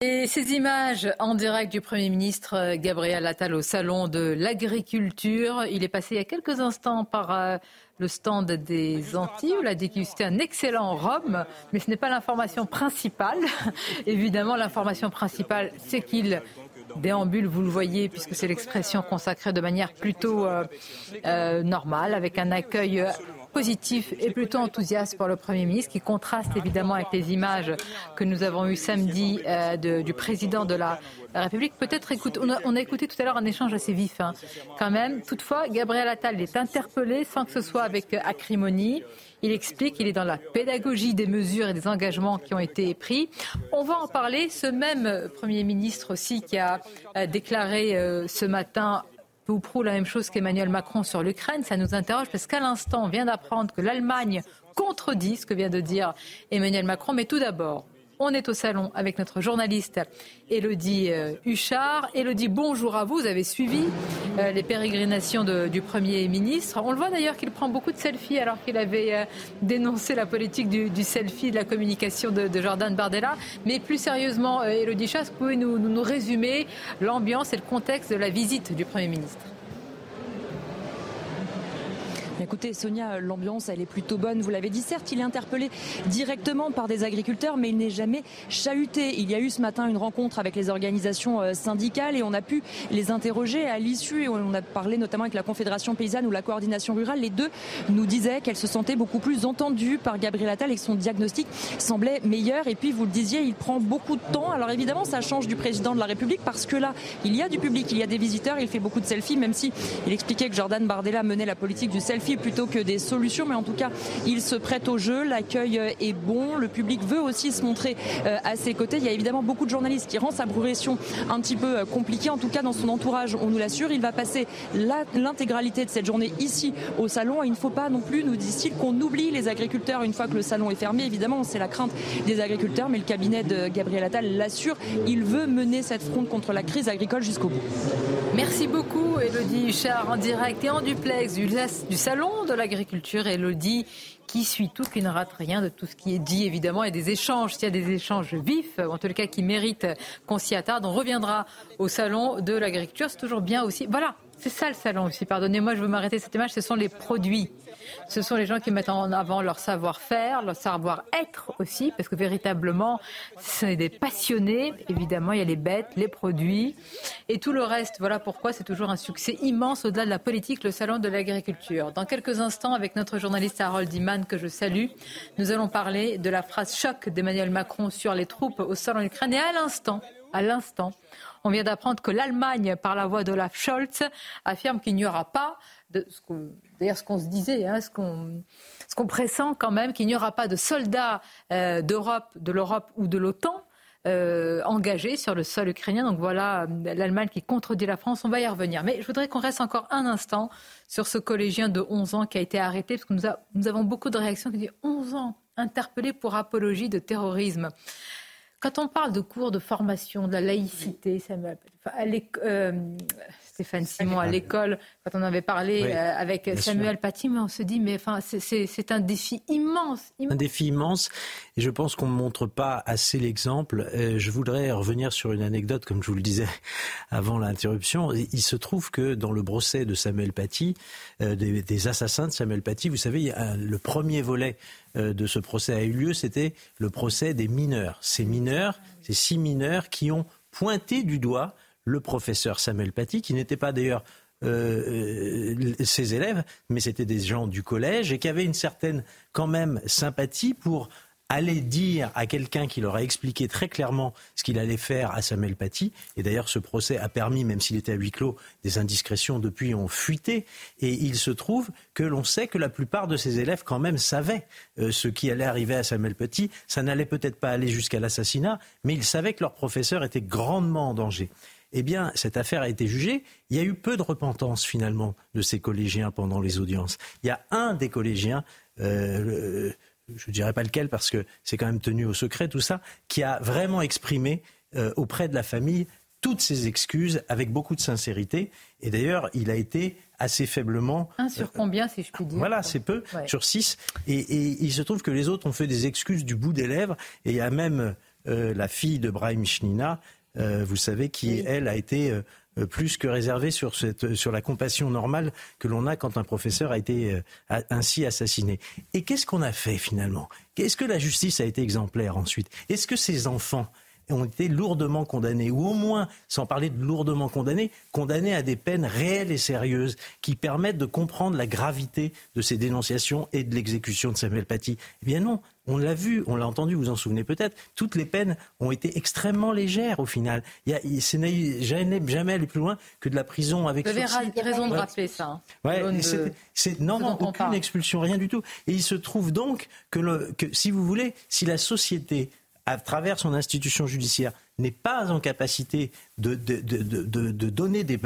Et ces images en direct du Premier ministre euh, Gabriel Attal au Salon de l'Agriculture. Il est passé il y a quelques instants par euh, le stand des Antilles il a dégusté un excellent rhum, mais ce n'est pas l'information principale. Évidemment, l'information principale, c'est qu'il déambule, vous le voyez, puisque c'est l'expression consacrée de manière plutôt euh, normale, avec un accueil positif et plutôt enthousiaste pour le Premier ministre, qui contraste évidemment avec les images que nous avons eues samedi euh, du président de la République. Peut-être écoute, on a, écouté tout à l'heure un échange assez vif, hein, quand même. Toutefois, Gabriel Attal est interpellé sans que ce soit avec euh, acrimonie. Il explique qu'il est dans la pédagogie des mesures et des engagements qui ont été pris. On va en parler. Ce même Premier ministre aussi qui a euh, déclaré ce matin ou prou la même chose qu'Emmanuel Macron sur l'Ukraine. Ça nous interroge parce qu'à l'instant, on vient d'apprendre que l'Allemagne contredit ce que vient de dire Emmanuel Macron. Mais tout d'abord, on est au salon avec notre journaliste Elodie euh, Huchard. Elodie, bonjour à vous. Vous avez suivi euh, les pérégrinations du Premier ministre. On le voit d'ailleurs qu'il prend beaucoup de selfies alors qu'il avait euh, dénoncé la politique du, selfie, de la communication de, Jordan Bardella. Mais plus sérieusement, Elodie Huchard, vous pouvez nous, nous résumer l'ambiance et le contexte de la visite du Premier ministre? Écoutez, Sonia, l'ambiance, elle est plutôt bonne. Vous l'avez dit, certes, il est interpellé directement par des agriculteurs, mais il n'est jamais chahuté. Il y a eu ce matin une rencontre avec les organisations euh, syndicales et on a pu les interroger à l'issue. On a parlé notamment avec la Confédération paysanne ou la coordination rurale. Les deux nous disaient qu'elles se sentaient beaucoup plus entendues par Gabriel Attal et que son diagnostic semblait meilleur. Et puis, vous le disiez, il prend beaucoup de temps. Alors évidemment, ça change du président de la République parce que là, il y a du public, il y a des visiteurs, il fait beaucoup de selfies, même si il expliquait que Jordan Bardella menait la politique du selfie plutôt que des solutions. Mais en tout cas, il se prête au jeu. L'accueil est bon. Le public veut aussi se montrer euh, à ses côtés. Il y a évidemment beaucoup de journalistes qui rendent sa progression un petit peu euh, compliquée. En tout cas, dans son entourage, on nous l'assure. Il va passer l'intégralité de cette journée ici au salon. Il ne faut pas non plus, nous dit-il, qu'on oublie les agriculteurs une fois que le salon est fermé. Évidemment, c'est la crainte des agriculteurs, mais le cabinet de Gabriel Attal l'assure. Il veut mener cette fronde contre la crise agricole jusqu'au bout. Merci beaucoup, Elodie Huchard, en direct et en duplex du, du salon de l'agriculture, Elodie, qui suit tout, qui ne rate rien de tout ce qui est dit, évidemment, et des échanges, s'il y a des échanges vifs, en tout cas qui méritent qu'on s'y attarde. On reviendra au salon de l'agriculture, c'est toujours bien aussi. Voilà, c'est ça le salon aussi, pardonnez-moi, je veux m'arrêter cette image, ce sont les produits. Ce sont les gens qui mettent en avant leur savoir-faire, leur savoir-être aussi, parce que véritablement, ce sont des passionnés. Évidemment, il y a les bêtes, les produits et tout le reste. Voilà pourquoi c'est toujours un succès immense au-delà de la politique, le salon de l'agriculture. Dans quelques instants, avec notre journaliste Harold Iman, que je salue, nous allons parler de la phrase choc d'Emmanuel Macron sur les troupes au sol en Ukraine. Et à l'instant, à l'instant, on vient d'apprendre que l'Allemagne, par la voix d'Olaf Scholz, affirme qu'il n'y aura pas d'ailleurs ce qu'on se disait, hein, ce qu'on pressent quand même, qu'il n'y aura pas de soldats euh, d'Europe, de l'Europe ou de l'OTAN euh, engagés sur le sol ukrainien. Donc voilà l'Allemagne qui contredit la France. On va y revenir. Mais je voudrais qu'on reste encore un instant sur ce collégien de 11 ans qui a été arrêté, parce que nous, nous avons beaucoup de réactions qui disent 11 ans interpellé pour apologie de terrorisme. Quand on parle de cours de formation, de la laïcité, ça euh, Stéphane Simon à l'école, quand on avait parlé euh, avec Samuel Paty, mais on se dit, mais enfin, c'est un défi immense, Un défi immense, et je pense qu'on ne montre pas assez l'exemple. Euh, je voudrais revenir sur une anecdote, comme je vous le disais avant l'interruption. Il se trouve que dans le procès de Samuel Paty, des, assassins de Samuel Paty, vous savez, le premier volet de ce procès a eu lieu, c'était le procès des mineurs. Ces mineurs, ces six mineurs qui ont pointé du doigt le professeur Samuel Paty, qui n'était pas d'ailleurs euh, euh, ses élèves, mais c'était des gens du collège et qui avaient une certaine quand même sympathie pour aller dire à quelqu'un qui leur a expliqué très clairement ce qu'il allait faire à Samuel Paty, et d'ailleurs ce procès a permis, même s'il était à huis clos, des indiscrétions depuis ont fuité, et il se trouve que l'on sait que la plupart de ces élèves quand même savaient euh, ce qui allait arriver à Samuel Paty. Ça n'allait peut-être pas aller jusqu'à l'assassinat, mais ils savaient que leur professeur était grandement en danger. Eh bien, cette affaire a été jugée. Il y a eu peu de repentance finalement de ces collégiens pendant les audiences. Il y a un des collégiens, euh, je ne dirais pas lequel parce que c'est quand même tenu au secret tout ça, qui a vraiment exprimé euh, auprès de la famille toutes ses excuses avec beaucoup de sincérité. Et d'ailleurs, il a été assez faiblement. Un sur combien, si je puis dire Voilà, c'est peu, sur six. Et, il se trouve que les autres ont fait des excuses du bout des lèvres. Et il y a même euh, la fille de Brahim Shnina, euh, vous savez, qui, elle, a été euh, plus que réservé sur, cette, sur la compassion normale que l'on a quand un professeur a été euh, ainsi assassiné. Et qu'est-ce qu'on a fait finalement? Est-ce que la justice a été exemplaire ensuite? Est-ce que ces enfants ont été lourdement condamnés, ou au moins, sans parler de lourdement condamnés, condamnés à des peines réelles et sérieuses qui permettent de comprendre la gravité de ces dénonciations et de l'exécution de Samuel Paty Eh bien non, on l'a vu, on l'a entendu, vous en souvenez peut-être, toutes les peines ont été extrêmement légères au final. Il, y a, jamais, jamais allé plus loin que de la prison avec Vous avez raison de rappeler ça. Hein, c'est, non, non, aucune expulsion, rien du tout. Et il se trouve donc que, le, que, si vous voulez, si la société, à travers son institution judiciaire, n'est pas en capacité de, donner des,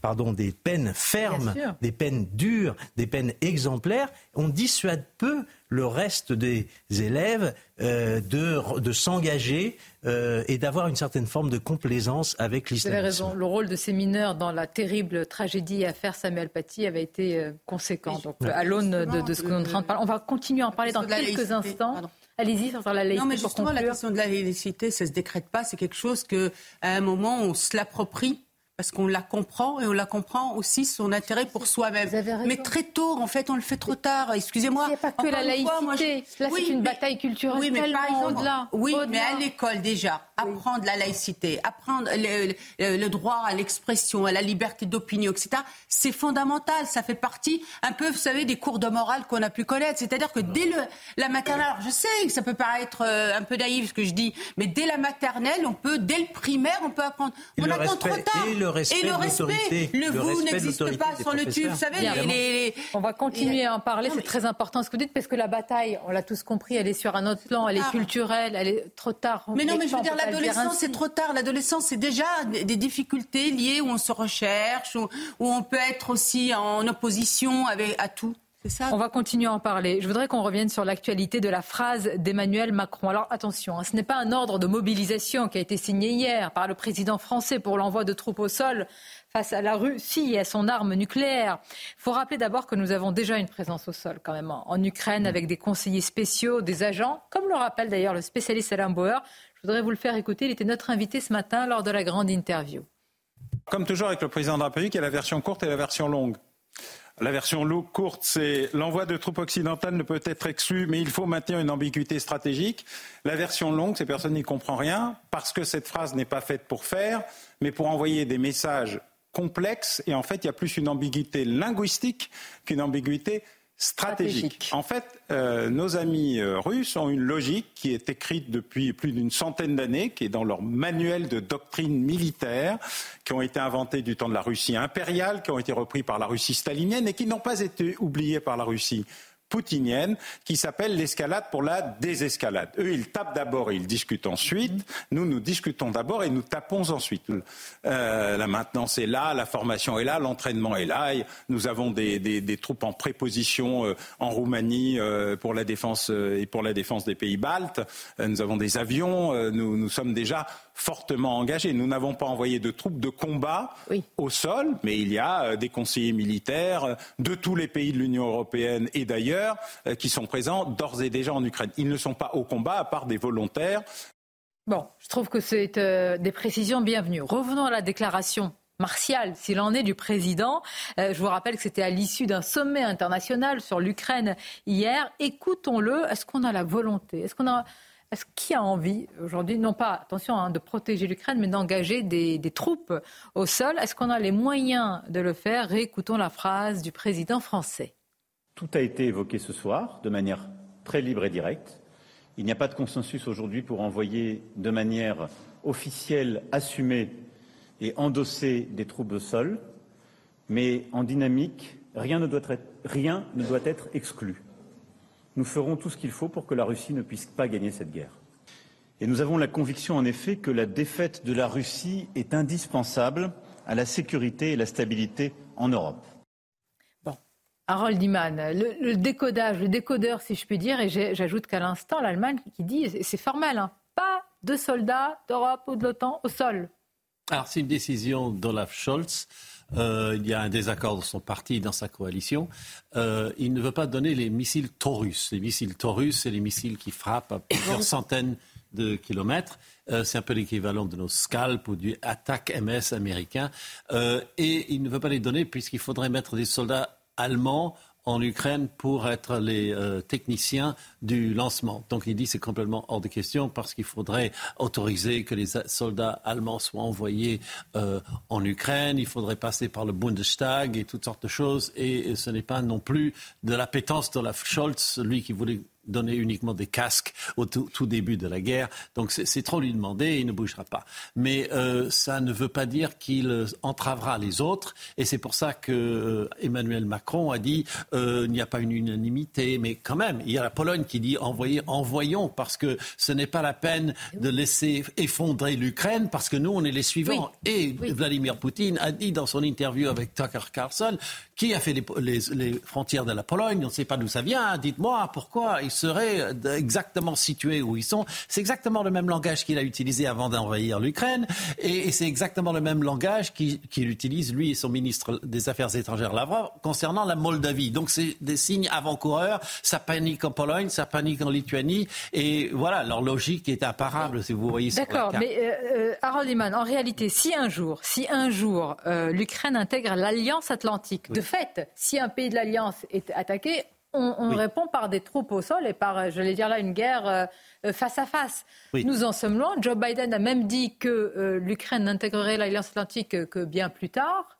pardon, des peines fermes, des peines dures, des peines exemplaires, on dissuade peu le reste des élèves euh, de, s'engager euh, et d'avoir une certaine forme de complaisance avec l'islamisme. Vous avez raison. Le rôle de ces mineurs dans la terrible tragédie affaire Samuel Paty avait été euh, conséquent. Donc, à l'aune de, ce que nous sommes en train de parler, on va continuer à en parler dans quelques instants. Allez-y sur la laïcité. Non, mais justement, la question de la laïcité, ça ne se décrète pas. C'est quelque chose qu'à un moment, on se l'approprie parce qu'on la comprend et on la comprend aussi son intérêt pour soi-même. Mais très tôt, en fait, on le fait trop tard. Excusez-moi. Il n'y a pas que la laïcité. Là, c'est une bataille culturelle. Oui, mais par exemple, oui, mais à l'école déjà, apprendre la laïcité, apprendre le, droit à l'expression, à la liberté d'opinion, etc. C'est fondamental. Ça fait partie un peu, vous savez, des cours de morale qu'on a pu connaître. C'est-à-dire que dès le, la maternelle, alors je sais que ça peut paraître euh, un peu naïf ce que je dis, mais dès la maternelle, on peut, dès le primaire, on peut apprendre. on apprend trop tard le respect et le respect. Le, vous n'existe pas sans le tu. Vous savez, les, on va continuer à en parler. C'est très important ce que vous dites parce que la bataille, on l'a tous compris, elle est sur un autre plan, elle est ah. culturelle, elle est trop tard. Mais non, mais je veux dire, l'adolescence, c'est trop tard. L'adolescence, c'est déjà des difficultés liées où on se recherche, où, où on peut être aussi en opposition avec, à tout. On va continuer à en parler. Je voudrais qu'on revienne sur l'actualité de la phrase d'Emmanuel Macron. Alors attention, hein, ce n'est pas un ordre de mobilisation qui a été signé hier par le président français pour l'envoi de troupes au sol face à la Russie et à son arme nucléaire. Il faut rappeler d'abord que nous avons déjà une présence au sol quand même en Ukraine avec des conseillers spéciaux, des agents, comme le rappelle d'ailleurs le spécialiste Alain Bauer. Je voudrais vous le faire écouter. Il était notre invité ce matin lors de la grande interview. Comme toujours avec le président de la République, il y a la version courte et la version longue. La version courte, c'est l'envoi de troupes occidentales ne peut être exclu, mais il faut maintenir une ambiguïté stratégique. La version longue, c'est personne n'y comprend rien, parce que cette phrase n'est pas faite pour faire, mais pour envoyer des messages complexes. Et en fait, il y a plus une ambiguïté linguistique qu'une ambiguïté stratégique. En fait, euh, nos amis euh, russes ont une logique qui est écrite depuis plus d'une centaine d'années, qui est dans leur manuel de doctrine militaire, qui ont été inventés du temps de la Russie impériale, qui ont été repris par la Russie stalinienne et qui n'ont pas été oubliés par la Russie poutinienne qui s'appelle l'escalade pour la désescalade. Eux, ils tapent d'abord et ils discutent ensuite. Nous, nous discutons d'abord et nous tapons ensuite. Euh, la maintenance est là, la formation est là, l'entraînement est là. nous avons des, des, des, troupes en préposition euh, en Roumanie euh, pour la défense euh, et pour la défense des pays baltes. nous avons des avions. nous, nous sommes déjà fortement engagés. Nous n'avons pas envoyé de troupes de combat au sol, mais il y a des conseillers militaires de tous les pays de l'Union européenne et d'ailleurs euh, qui sont présents d'ores et déjà en Ukraine. Ils ne sont pas au combat à part des volontaires. Bon, je trouve que c'est euh, des précisions bienvenues. Revenons à la déclaration martiale, s'il en est, du président. Euh, je vous rappelle que c'était à l'issue d'un sommet international sur l'Ukraine hier. Écoutons-le. Est-ce qu'on a la volonté? Est-ce qu'on a est-ce qui a envie aujourd'hui, non pas, attention, hein, de protéger l'Ukraine, mais d'engager des, troupes au sol? Est-ce qu'on a les moyens de le faire? Réécoutons la phrase du président français. Tout a été évoqué ce soir de manière très libre et direct. Il n'y a pas de consensus aujourd'hui pour envoyer de manière officielle, assumée et endosser des troupes au sol, mais en dynamique, rien ne doit être exclu. Nous ferons tout ce qu'il faut pour que la Russie ne puisse pas gagner cette guerre. Et nous avons la conviction, en effet, que la défaite de la Russie est indispensable à la sécurité et la stabilité en Europe. Bon, Harold Iman, le, décodage, le décodeur, si je puis dire, et j'ajoute qu'à l'instant, l'Allemagne qui dit, c'est formel, hein, pas de soldats d'Europe ou de l'OTAN au sol. Alors, c'est une décision d'Olaf Scholz. Euh, il y a un désaccord dans son parti, dans sa coalition. Euh, il ne veut pas donner les missiles Taurus. Les missiles Taurus, c'est les missiles qui frappent à plusieurs centaines de kilomètres. Euh, c'est un peu l'équivalent de nos scalps ou du attaque MS américain. et il ne veut pas les donner puisqu'il faudrait mettre des soldats allemands en Ukraine pour être les euh, techniciens du lancement. Donc il dit c'est complètement hors de question parce qu'il faudrait autoriser que les soldats allemands soient envoyés euh, en Ukraine, il faudrait passer par le Bundestag et toutes sortes de choses et, ce n'est pas non plus de l'appétence de la Scholz, lui qui voulait donner uniquement des casques au tout, début de la guerre. Donc c'est trop lui demander et il ne bougera pas. Mais euh, ça ne veut pas dire qu'il entravera les autres. Et c'est pour ça que euh, Emmanuel Macron a dit euh, il n'y a pas une unanimité, mais quand même, il y a la Pologne qui dit envoyez, envoyons parce que ce n'est pas la peine de laisser effondrer l'Ukraine parce que nous, on est les suivants. Et Vladimir Poutine a dit dans son interview avec Tucker Carlson qui a fait les, les, frontières de la Pologne? On ne sait pas d'où ça vient. Dites-moi pourquoi ils seraient exactement situés où ils sont. C'est exactement le même langage qu'il a utilisé avant d'envahir l'Ukraine. Et, c'est exactement le même langage qu'il utilise, lui et son ministre des Affaires étrangères Lavrov, concernant la Moldavie. Donc c'est des signes avant-coureurs. Ça panique en Pologne, ça panique en Lituanie. Et voilà, leur logique est imparable, si vous voyez D'accord, mais euh, euh, Harold Iman, en réalité, si un jour, si un jour euh, l'Ukraine intègre l'Alliance Atlantique, de fait, si un pays de l'Alliance est attaqué, on, répond par des troupes au sol et par, j'allais dire là, une guerre euh, face à face. Nous en sommes loin. Joe Biden a même dit que euh, l'Ukraine n'intégrerait l'Alliance Atlantique que bien plus tard.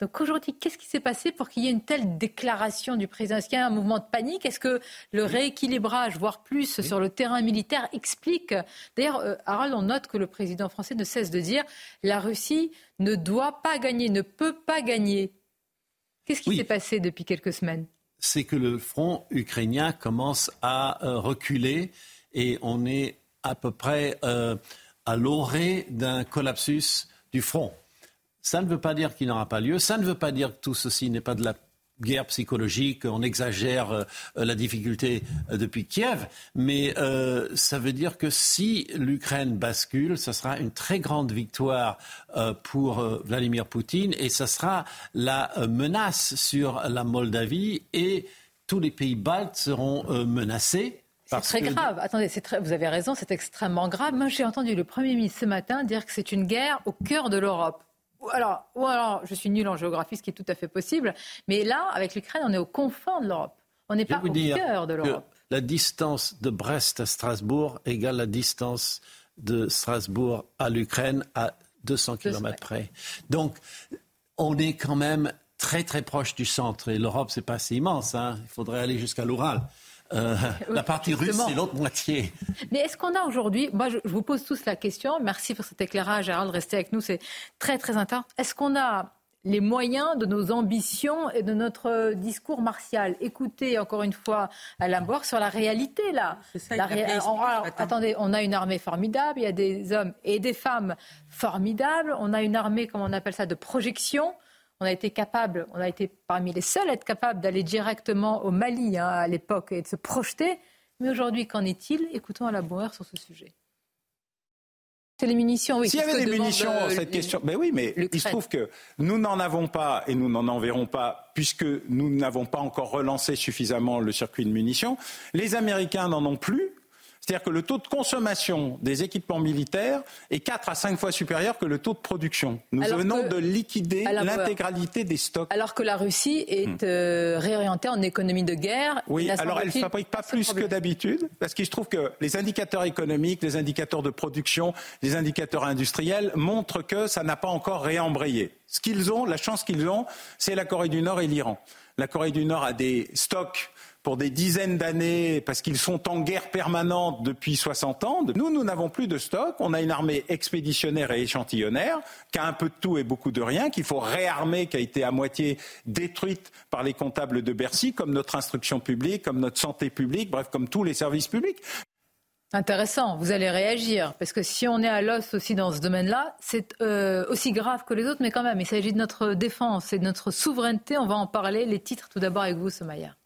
Donc aujourd'hui, qu'est-ce qui s'est passé pour qu'il y ait une telle déclaration du président? Est-ce qu'il y a un mouvement de panique? Est-ce que le rééquilibrage, voire plus, sur le terrain militaire explique? D'ailleurs, euh, Harold, on note que le président français ne cesse de dire la Russie ne doit pas gagner, ne peut pas gagner. Qu'est-ce qui s'est passé depuis quelques semaines? C'est que le front ukrainien commence à euh, reculer et on est à peu près euh, à l'orée d'un collapsus du front. Ça ne veut pas dire qu'il n'aura pas lieu, ça ne veut pas dire que tout ceci n'est pas de la guerre psychologique, on exagère euh, la difficulté euh, depuis Kiev, mais euh, ça veut dire que si l'Ukraine bascule, ce sera une très grande victoire pour Vladimir Poutine et ce sera la menace sur la Moldavie et tous les pays baltes seront menacés. C'est très grave. Attendez, très... vous avez raison, c'est extrêmement grave. Moi, j'ai entendu le Premier ministre ce matin dire que c'est une guerre au cœur de l'Europe alors, ou alors, je suis nul en géographie, ce qui est tout à fait possible. Mais là, avec l'Ukraine, on est au confins de l'Europe. On n'est pas au cœur de l'Europe. La distance de Brest à Strasbourg égale la distance de Strasbourg à l'Ukraine à 200 km près. Donc, on est quand même très très proche du centre. Et l'Europe, c'est pas si immense. Hein. Il faudrait aller jusqu'à l'Oural. Euh, la partie russe, c'est l'autre moitié. Mais est-ce qu'on a aujourd'hui, moi je, vous pose tous la question, merci pour cet éclairage, Gérald, restez avec nous, c'est très très intéressant. Est-ce qu'on a les moyens de nos ambitions et de notre discours martial? Écoutez encore une fois Alain Boire sur la réalité là. attendez, on a une armée formidable, il y a des hommes et des femmes formidables, on a une armée, comme on appelle ça, de projection on a été capable, on a été parmi les seuls à être capable d'aller directement au Mali hein, à l'époque et de se projeter. Mais aujourd'hui, qu'en est-il? Écoutons Alain Bauer sur ce sujet. C'est les munitions, oui. S'il y avait des munitions, euh, cette question. Mais oui, mais il se trouve que nous n'en avons pas et nous n'en enverrons pas puisque nous n'avons pas encore relancé suffisamment le circuit de munitions. Les Américains n'en ont plus. C'est-à-dire que le taux de consommation des équipements militaires est 4 à 5 fois supérieur que le taux de production. Nous venons de liquider l'intégralité des stocks. Alors que la Russie est hmm. euh, réorientée en économie de guerre. Oui, alors elle ne fabrique pas plus que d'habitude, parce qu'il se trouve que les indicateurs économiques, les indicateurs de production, les indicateurs industriels montrent que ça n'a pas encore réembrayé. Ce qu'ils ont, la chance qu'ils ont, c'est la Corée du Nord et l'Iran. La Corée du Nord a des stocks pour des dizaines d'années parce qu'ils sont en guerre permanente depuis 60 ans. Nous, nous n'avons plus de stock. On a une armée expéditionnaire et échantillonnaire qui a un peu de tout et beaucoup de rien, qu'il faut réarmer, qui a été à moitié détruite par les comptables de Bercy, comme notre instruction publique, comme notre santé publique, bref, comme tous les services publics. Intéressant, vous allez réagir, parce que si on est à l'os aussi dans ce domaine-là, c'est euh, aussi grave que les autres, mais quand même, il s'agit de notre défense et de notre souveraineté. On va en parler. Les titres, tout d'abord avec vous, Somaya.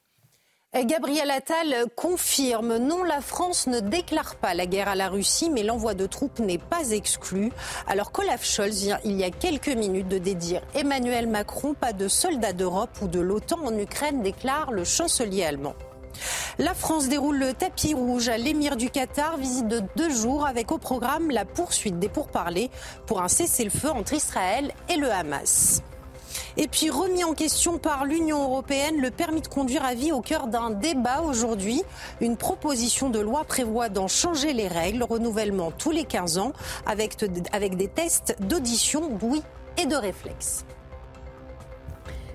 Gabriel Attal confirme non, la France ne déclare pas la guerre à la Russie, mais l'envoi de troupes n'est pas exclu. Alors qu'Olaf Scholz vient il y a quelques minutes de dédire Emmanuel Macron, pas de soldats d'Europe ou de l'OTAN en Ukraine, déclare le chancelier allemand. La France déroule le tapis rouge à l'émir du Qatar, visite de deux jours avec au programme la poursuite des pourparlers pour un cessez-le-feu entre Israël et le Hamas. Et puis remis en question par l'Union européenne, le permis de conduire à vie au cœur d'un débat aujourd'hui. Une proposition de loi prévoit d'en changer les règles, renouvellement tous les 15 ans, avec, des tests d'audition, d'ouïe et de réflexe.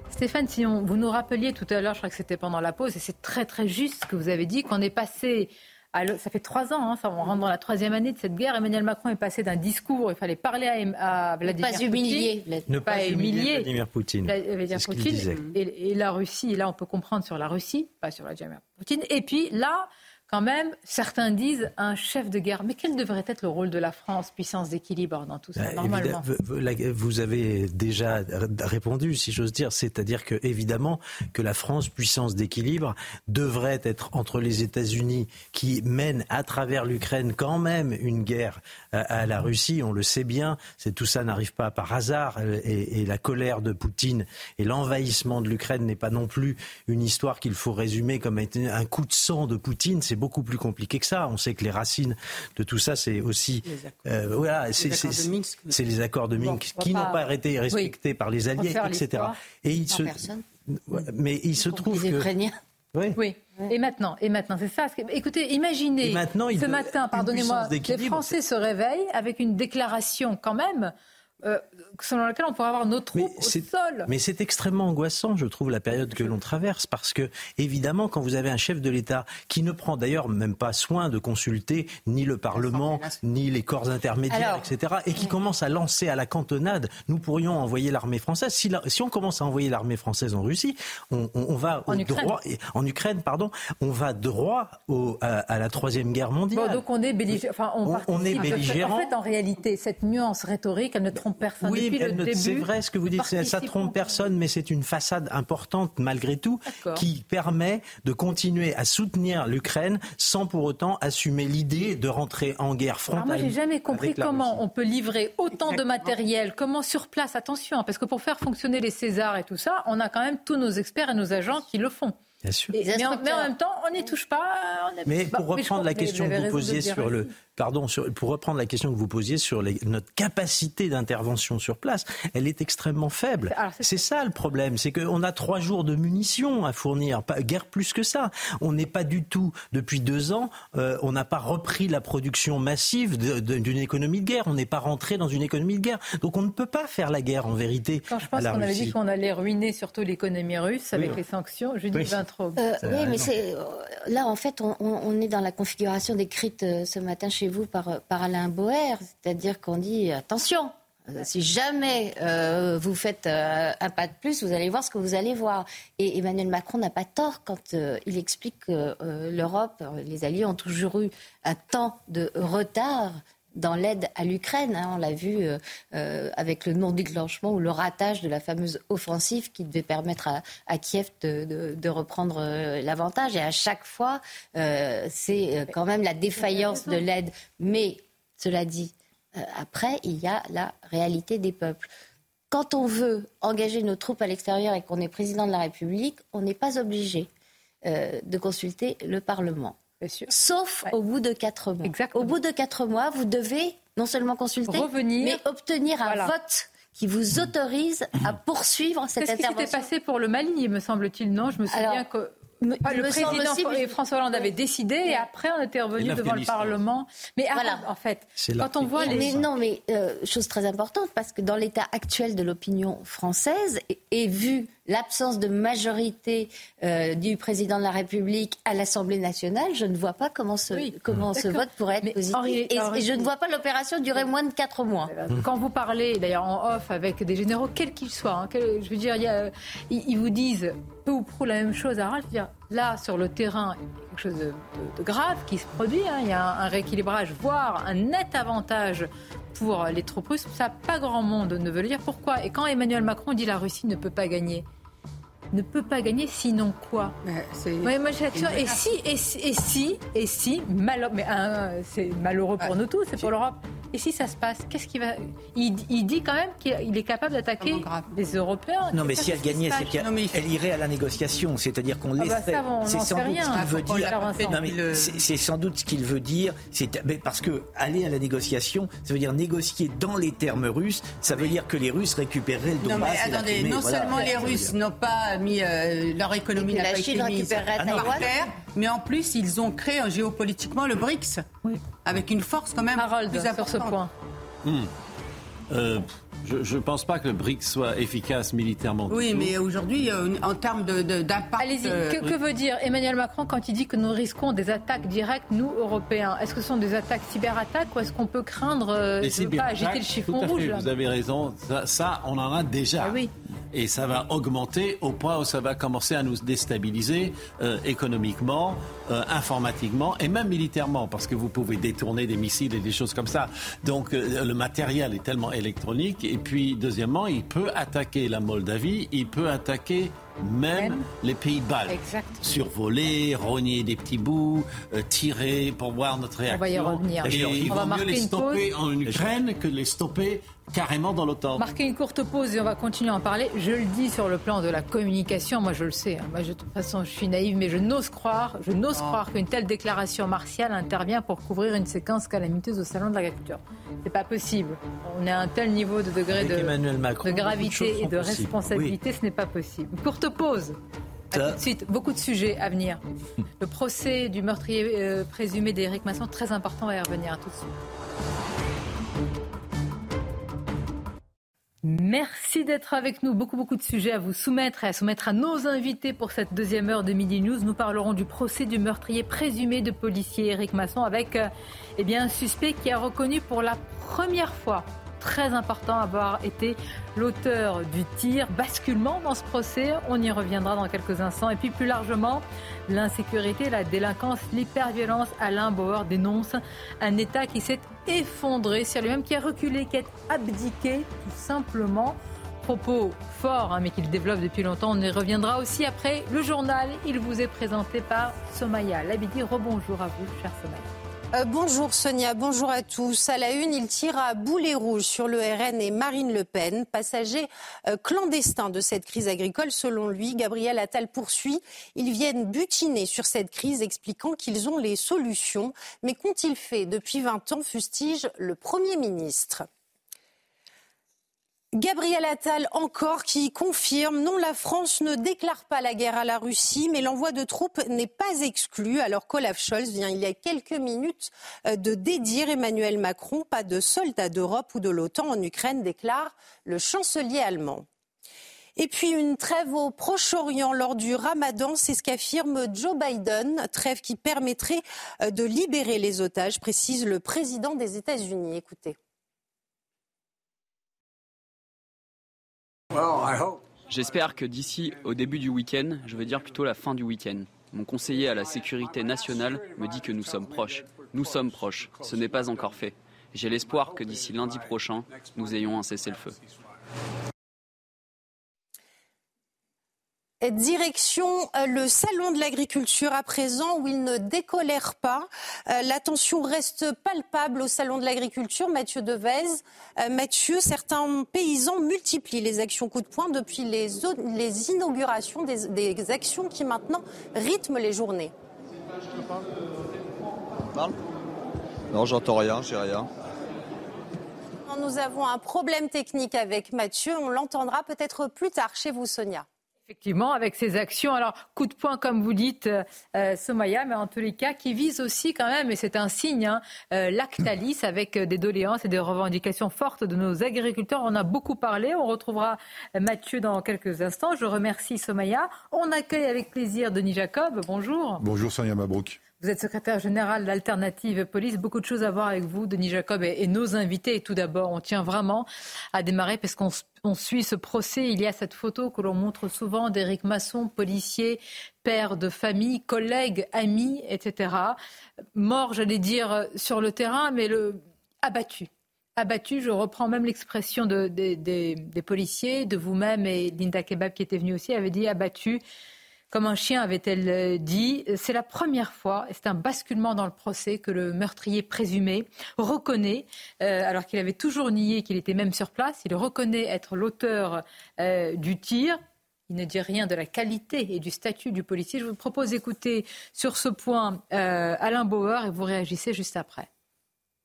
Stéphane si vous nous rappeliez tout à l'heure, je crois que c'était pendant la pause, et c'est très très juste ce que vous avez dit, qu'on est passé ça fait trois ans, hein, ça, on rentre dans la troisième année de cette guerre. Emmanuel Macron est passé d'un discours où il fallait parler à, Vladimir pas Poutine. Humilier, ne pas, humilier Vladimir Poutine. Vladimir Poutine et, et, la Russie, et là on peut comprendre sur la Russie, pas sur Vladimir Poutine. Et puis là, quand même, certains disent un chef de guerre. Mais quel devrait être le rôle de la France, puissance d'équilibre dans tout ça, bah, normalement? Vous avez déjà répondu, si j'ose dire. C'est-à-dire que, évidemment, que la France, puissance d'équilibre, devrait être entre les États-Unis, qui mènent à travers l'Ukraine quand même une guerre à la Russie. On le sait bien. C'est tout ça n'arrive pas par hasard. Et, et la colère de Poutine et l'envahissement de l'Ukraine n'est pas non plus une histoire qu'il faut résumer comme un coup de sang de Poutine. C'est beaucoup plus compliqué que ça. On sait que les racines de tout ça, c'est aussi euh, voilà, c'est les accords de Minsk qui n'ont pas été respectés par les alliés, etc. Et il se, mais il se trouve que oui. oui. Et maintenant, et maintenant, c'est ça. Écoutez, imaginez ce matin, pardonnez-moi, les Français se réveillent avec une déclaration quand même euh, selon laquelle on pourrait avoir nos troupes au sol. Mais c'est extrêmement angoissant, je trouve, la période que l'on traverse, parce que, évidemment, quand vous avez un chef de l'État qui ne prend d'ailleurs même pas soin de consulter ni le Parlement, ni les corps intermédiaires, etc., et qui commence à lancer à la cantonade, nous pourrions envoyer l'armée française. Si, si, on commence à envoyer l'armée française en Russie, on, on, va en Ukraine. droit, en Ukraine, pardon, on va droit au, à, la troisième guerre mondiale. Bon, donc on est belligérant. Enfin, on, on est belligérant. En fait, en réalité, cette nuance rhétorique, elle ne trompe personne. Oui, c'est vrai ce que vous dites, ça trompe personne, mais c'est une façade importante malgré tout qui permet de continuer à soutenir l'Ukraine sans pour autant assumer l'idée de rentrer en guerre frontale. Alors moi, j'ai jamais compris comment on peut livrer autant de matériel, comment sur place, attention, hein, parce que pour faire fonctionner les Césars et tout ça, on a quand même tous nos experts et nos agents qui le font. Bien sûr. mais, en, même temps, on n'y touche pas. mais pour reprendre la question que vous posiez sur le, pardon, pour reprendre la question que vous posiez sur notre capacité d'intervention sur place, elle est extrêmement faible. C'est ça le problème, c'est qu'on a trois jours de munitions à fournir, pas guère plus que ça. On n'est pas du tout depuis deux ans, euh, on n'a pas repris la production massive d'une économie de guerre. On n'est pas rentré dans une économie de guerre, donc on ne peut pas faire la guerre en vérité. Quand je pense qu'on avait dit qu'on allait ruiner surtout l'économie russe avec les sanctions, je dis oui. Euh, oui, mais c'est là en fait on, on, est dans la configuration décrite euh, ce matin chez vous par, par Alain Boer, c'est-à-dire qu'on dit attention, euh, si jamais euh, vous faites un pas de plus, vous allez voir ce que vous allez voir. Et Emmanuel Macron n'a pas tort quand il explique que l'Europe, les Alliés ont toujours eu un temps de retard dans l'aide à l'Ukraine. Hein, on l'a vu euh, euh, avec le non-déclenchement ou le ratage de la fameuse offensive qui devait permettre à, Kiev de, reprendre euh, l'avantage. Et à chaque fois, c'est quand même la défaillance de l'aide. Mais, cela dit, après, il y a la réalité des peuples. Quand on veut engager nos troupes à l'extérieur et qu'on est président de la République, on n'est pas obligé de consulter le Parlement. Sauf au bout de quatre mois. Au bout de quatre mois, vous devez non seulement consulter, mais obtenir un vote qui vous autorise à poursuivre cette intervention. C'est ce qui s'était passé pour le Mali, me semble-t-il, non? Je me souviens que le président François Hollande avait décidé et après on était revenu devant le Parlement. Mais voilà. en fait, quand on voit les... Mais non, mais euh, chose très importante, parce que dans l'état actuel de l'opinion française, et, vu l'absence de majorité euh, du président de la République à l'Assemblée nationale, je ne vois pas comment ce, comment ce vote pourrait être positif. et, je ne vois pas l'opération durer moins de quatre mois. Quand vous parlez, d'ailleurs en off, avec des généraux, quels qu'ils soient, hein, je veux dire, ils, vous disent peu ou prou la même chose. Alors, là, sur le terrain, il y a quelque chose de, grave qui se produit. Hein. il y a un, rééquilibrage, voire un net avantage pour les troupes russes. Ça, pas grand monde ne veut le dire. Pourquoi? Et quand Emmanuel Macron dit la Russie ne peut pas gagner, ne peut pas gagner, sinon quoi? Ouais, moi, et, si, et si, et si, et si, mais euh, c'est malheureux pour nous tous, c'est pour l'Europe. Et si ça se passe, qu'est-ce qu'il va il, dit quand même qu'il est capable d'attaquer les Européens. Non, mais si elle gagnait, c'est qu'elle irait à la négociation, c'est-à-dire qu'on ah bah laisserait. c'est sans doute ce qu'il veut dire. C'est sans doute ce qu'il veut dire. parce que aller à la négociation, ça veut dire négocier dans les termes russes. Ça veut dire que les Russes récupéreraient le Donbass. Non, mais attendez, non seulement les Russes n'ont pas mis euh, leur économie n'a pas été mise par terre, mais en plus ils ont créé géopolitiquement le BRICS, avec une force quand même plus importante. Sur ce point. Hmm. Euh, je ne pense pas que le BRICS soit efficace militairement. Oui, mais aujourd'hui, euh, en termes d'impact. Allez-y, que, veut dire Emmanuel Macron quand il dit que nous risquons des attaques directes, nous, Européens? Est-ce que ce sont des attaques cyberattaques ou est-ce qu'on peut craindre de ne pas agiter le chiffon rouge? Vous avez raison, ça, on en a déjà. Ah oui et ça va augmenter au point où ça va commencer à nous déstabiliser euh, économiquement, euh, informatiquement et même militairement, parce que vous pouvez détourner des missiles et des choses comme ça. Donc euh, le matériel est tellement électronique. Et puis deuxièmement, il peut attaquer la Moldavie, il peut attaquer même, les pays baltes. Survoler, rogner des petits bouts, tirer pour voir notre réaction. On va y revenir. Et il vaut mieux les stopper en Ukraine que les stopper carrément dans l'OTAN. Marquer une courte pause et on va continuer à en parler. Je le dis sur le plan de la communication, moi je le sais. Hein. Moi, de toute façon, je suis naïve, mais je n'ose croire, je n'ose croire qu'une telle déclaration martiale intervient pour couvrir une séquence calamiteuse au salon de l'agriculture. C'est pas possible. On est à un tel niveau de degré de, de, gravité et de responsabilité, ce n'est pas possible. courte pause. tout de suite, beaucoup de sujets à venir. Le procès du meurtrier euh, présumé d'Éric Masson, très important, va y revenir à tout de suite. Merci d'être avec nous. Beaucoup, beaucoup de sujets à vous soumettre et à soumettre à nos invités pour cette deuxième heure de Midi News. Nous parlerons du procès du meurtrier présumé de policier Eric Masson avec euh, eh un suspect qui a reconnu pour la première fois très important avoir été l'auteur du tir. Basculement dans ce procès, on y reviendra dans quelques instants. Et puis plus largement, l'insécurité, la délinquance, l'hyperviolence. Alain Bauer dénonce un État qui s'est effondré sur lui-même, qui a reculé, qui a abdiqué tout simplement. Propos forts, hein, mais qu'il développe depuis longtemps. On y reviendra aussi après le journal. Il vous est présenté par Somaya Labidi. Rebonjour à vous, cher Somaya. Euh, bonjour Sonia, bonjour à tous. À la une, il tire à boulet rouge sur le RN et Marine Le Pen, passager euh, clandestin de cette crise agricole. Selon lui, Gabriel Attal poursuit. Ils viennent butiner sur cette crise, expliquant qu'ils ont les solutions. Mais qu'ont-ils fait? Depuis 20 ans, fustige le Premier ministre Gabriel Attal encore qui confirme non la France ne déclare pas la guerre à la Russie mais l'envoi de troupes n'est pas exclu alors qu'Olaf Scholz vient il y a quelques minutes euh, de dédire Emmanuel Macron pas de soldats d'Europe ou de l'OTAN en Ukraine déclare le chancelier allemand. Et puis une trêve au Proche-Orient lors du Ramadan, c'est ce qu'affirme Joe Biden, trêve qui permettrait euh, de libérer les otages, précise le président des États-Unis. Écoutez. J'espère que d'ici au début du week-end, je veux dire plutôt la fin du week-end, mon conseiller à la sécurité nationale me dit que nous sommes proches. Nous sommes proches. Ce n'est pas encore fait. J'ai l'espoir que d'ici lundi prochain, nous ayons un cessez-le-feu. Direction euh, le salon de l'agriculture à présent où il ne décolère pas. Euh, la tension reste palpable au salon de l'agriculture. Mathieu Devez. Euh, Mathieu, certains paysans multiplient les actions coup de poing depuis les, les inaugurations des, des, actions qui maintenant rythment les journées. Non, j'entends rien, j'ai rien. Nous avons un problème technique avec Mathieu. On l'entendra peut-être plus tard chez vous, Sonia. Effectivement, avec ces actions. Alors, coup de poing, comme vous dites, euh, Somaya, mais en tous les cas, qui vise aussi quand même, et c'est un signe, hein, euh, Lactalis, avec des doléances et des revendications fortes de nos agriculteurs. On a beaucoup parlé. On retrouvera Mathieu dans quelques instants. Je remercie Somaya. On accueille avec plaisir Denis Jacob. Bonjour. Bonjour, Sonia Mabrouk. Vous êtes secrétaire général d'Alternative Police. Beaucoup de choses à voir avec vous, Denis Jacob, et, nos invités. Et tout d'abord, on tient vraiment à démarrer parce qu'on suit ce procès. Il y a cette photo que l'on montre souvent d'Éric Masson, policier, père de famille, collègue, ami, etc. Mort, j'allais dire, sur le terrain, mais abattu abattu. Je reprends même l'expression de, des policiers, de vous-même et Linda Kebab qui était venue aussi, avait dit abattu comme un chien, avait-elle euh, dit. C'est la première fois, et c'est un basculement dans le procès, que le meurtrier présumé reconnaît, euh, alors qu'il avait toujours nié qu'il était même sur place, il reconnaît être l'auteur euh, du tir. Il ne dit rien de la qualité et du statut du policier. Je vous propose d'écouter sur ce point Alain Bauer et vous réagissez juste après.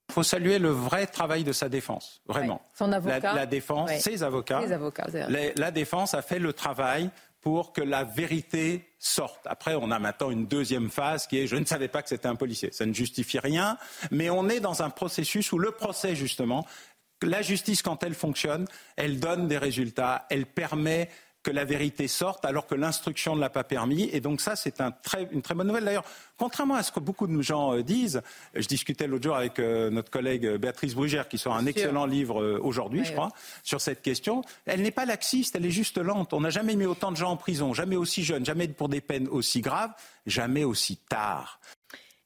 Il faut saluer le vrai travail de sa défense, vraiment. son avocat. La, défense, ses avocats. Ses avocats la défense a fait le travail pour que la vérité sorte. Après, on a maintenant une deuxième phase qui est je ne savais pas que c'était un policier. Ça ne justifie rien, mais on est dans un processus où le procès, justement, la justice, quand elle fonctionne, elle donne des résultats, elle permet que la vérité sorte alors que l'instruction ne l'a pas permis. Et donc ça, c'est un une très bonne nouvelle. D'ailleurs, contrairement à ce que beaucoup de gens euh, disent, je discutais l'autre jour avec euh, notre collègue euh, Béatrice Brugère, qui sort un excellent livre aujourd'hui, je crois, sur cette question. Elle n'est pas laxiste, elle est juste lente. On n'a jamais mis autant de gens en prison, jamais aussi jeunes, jamais pour des peines aussi graves, jamais aussi tard.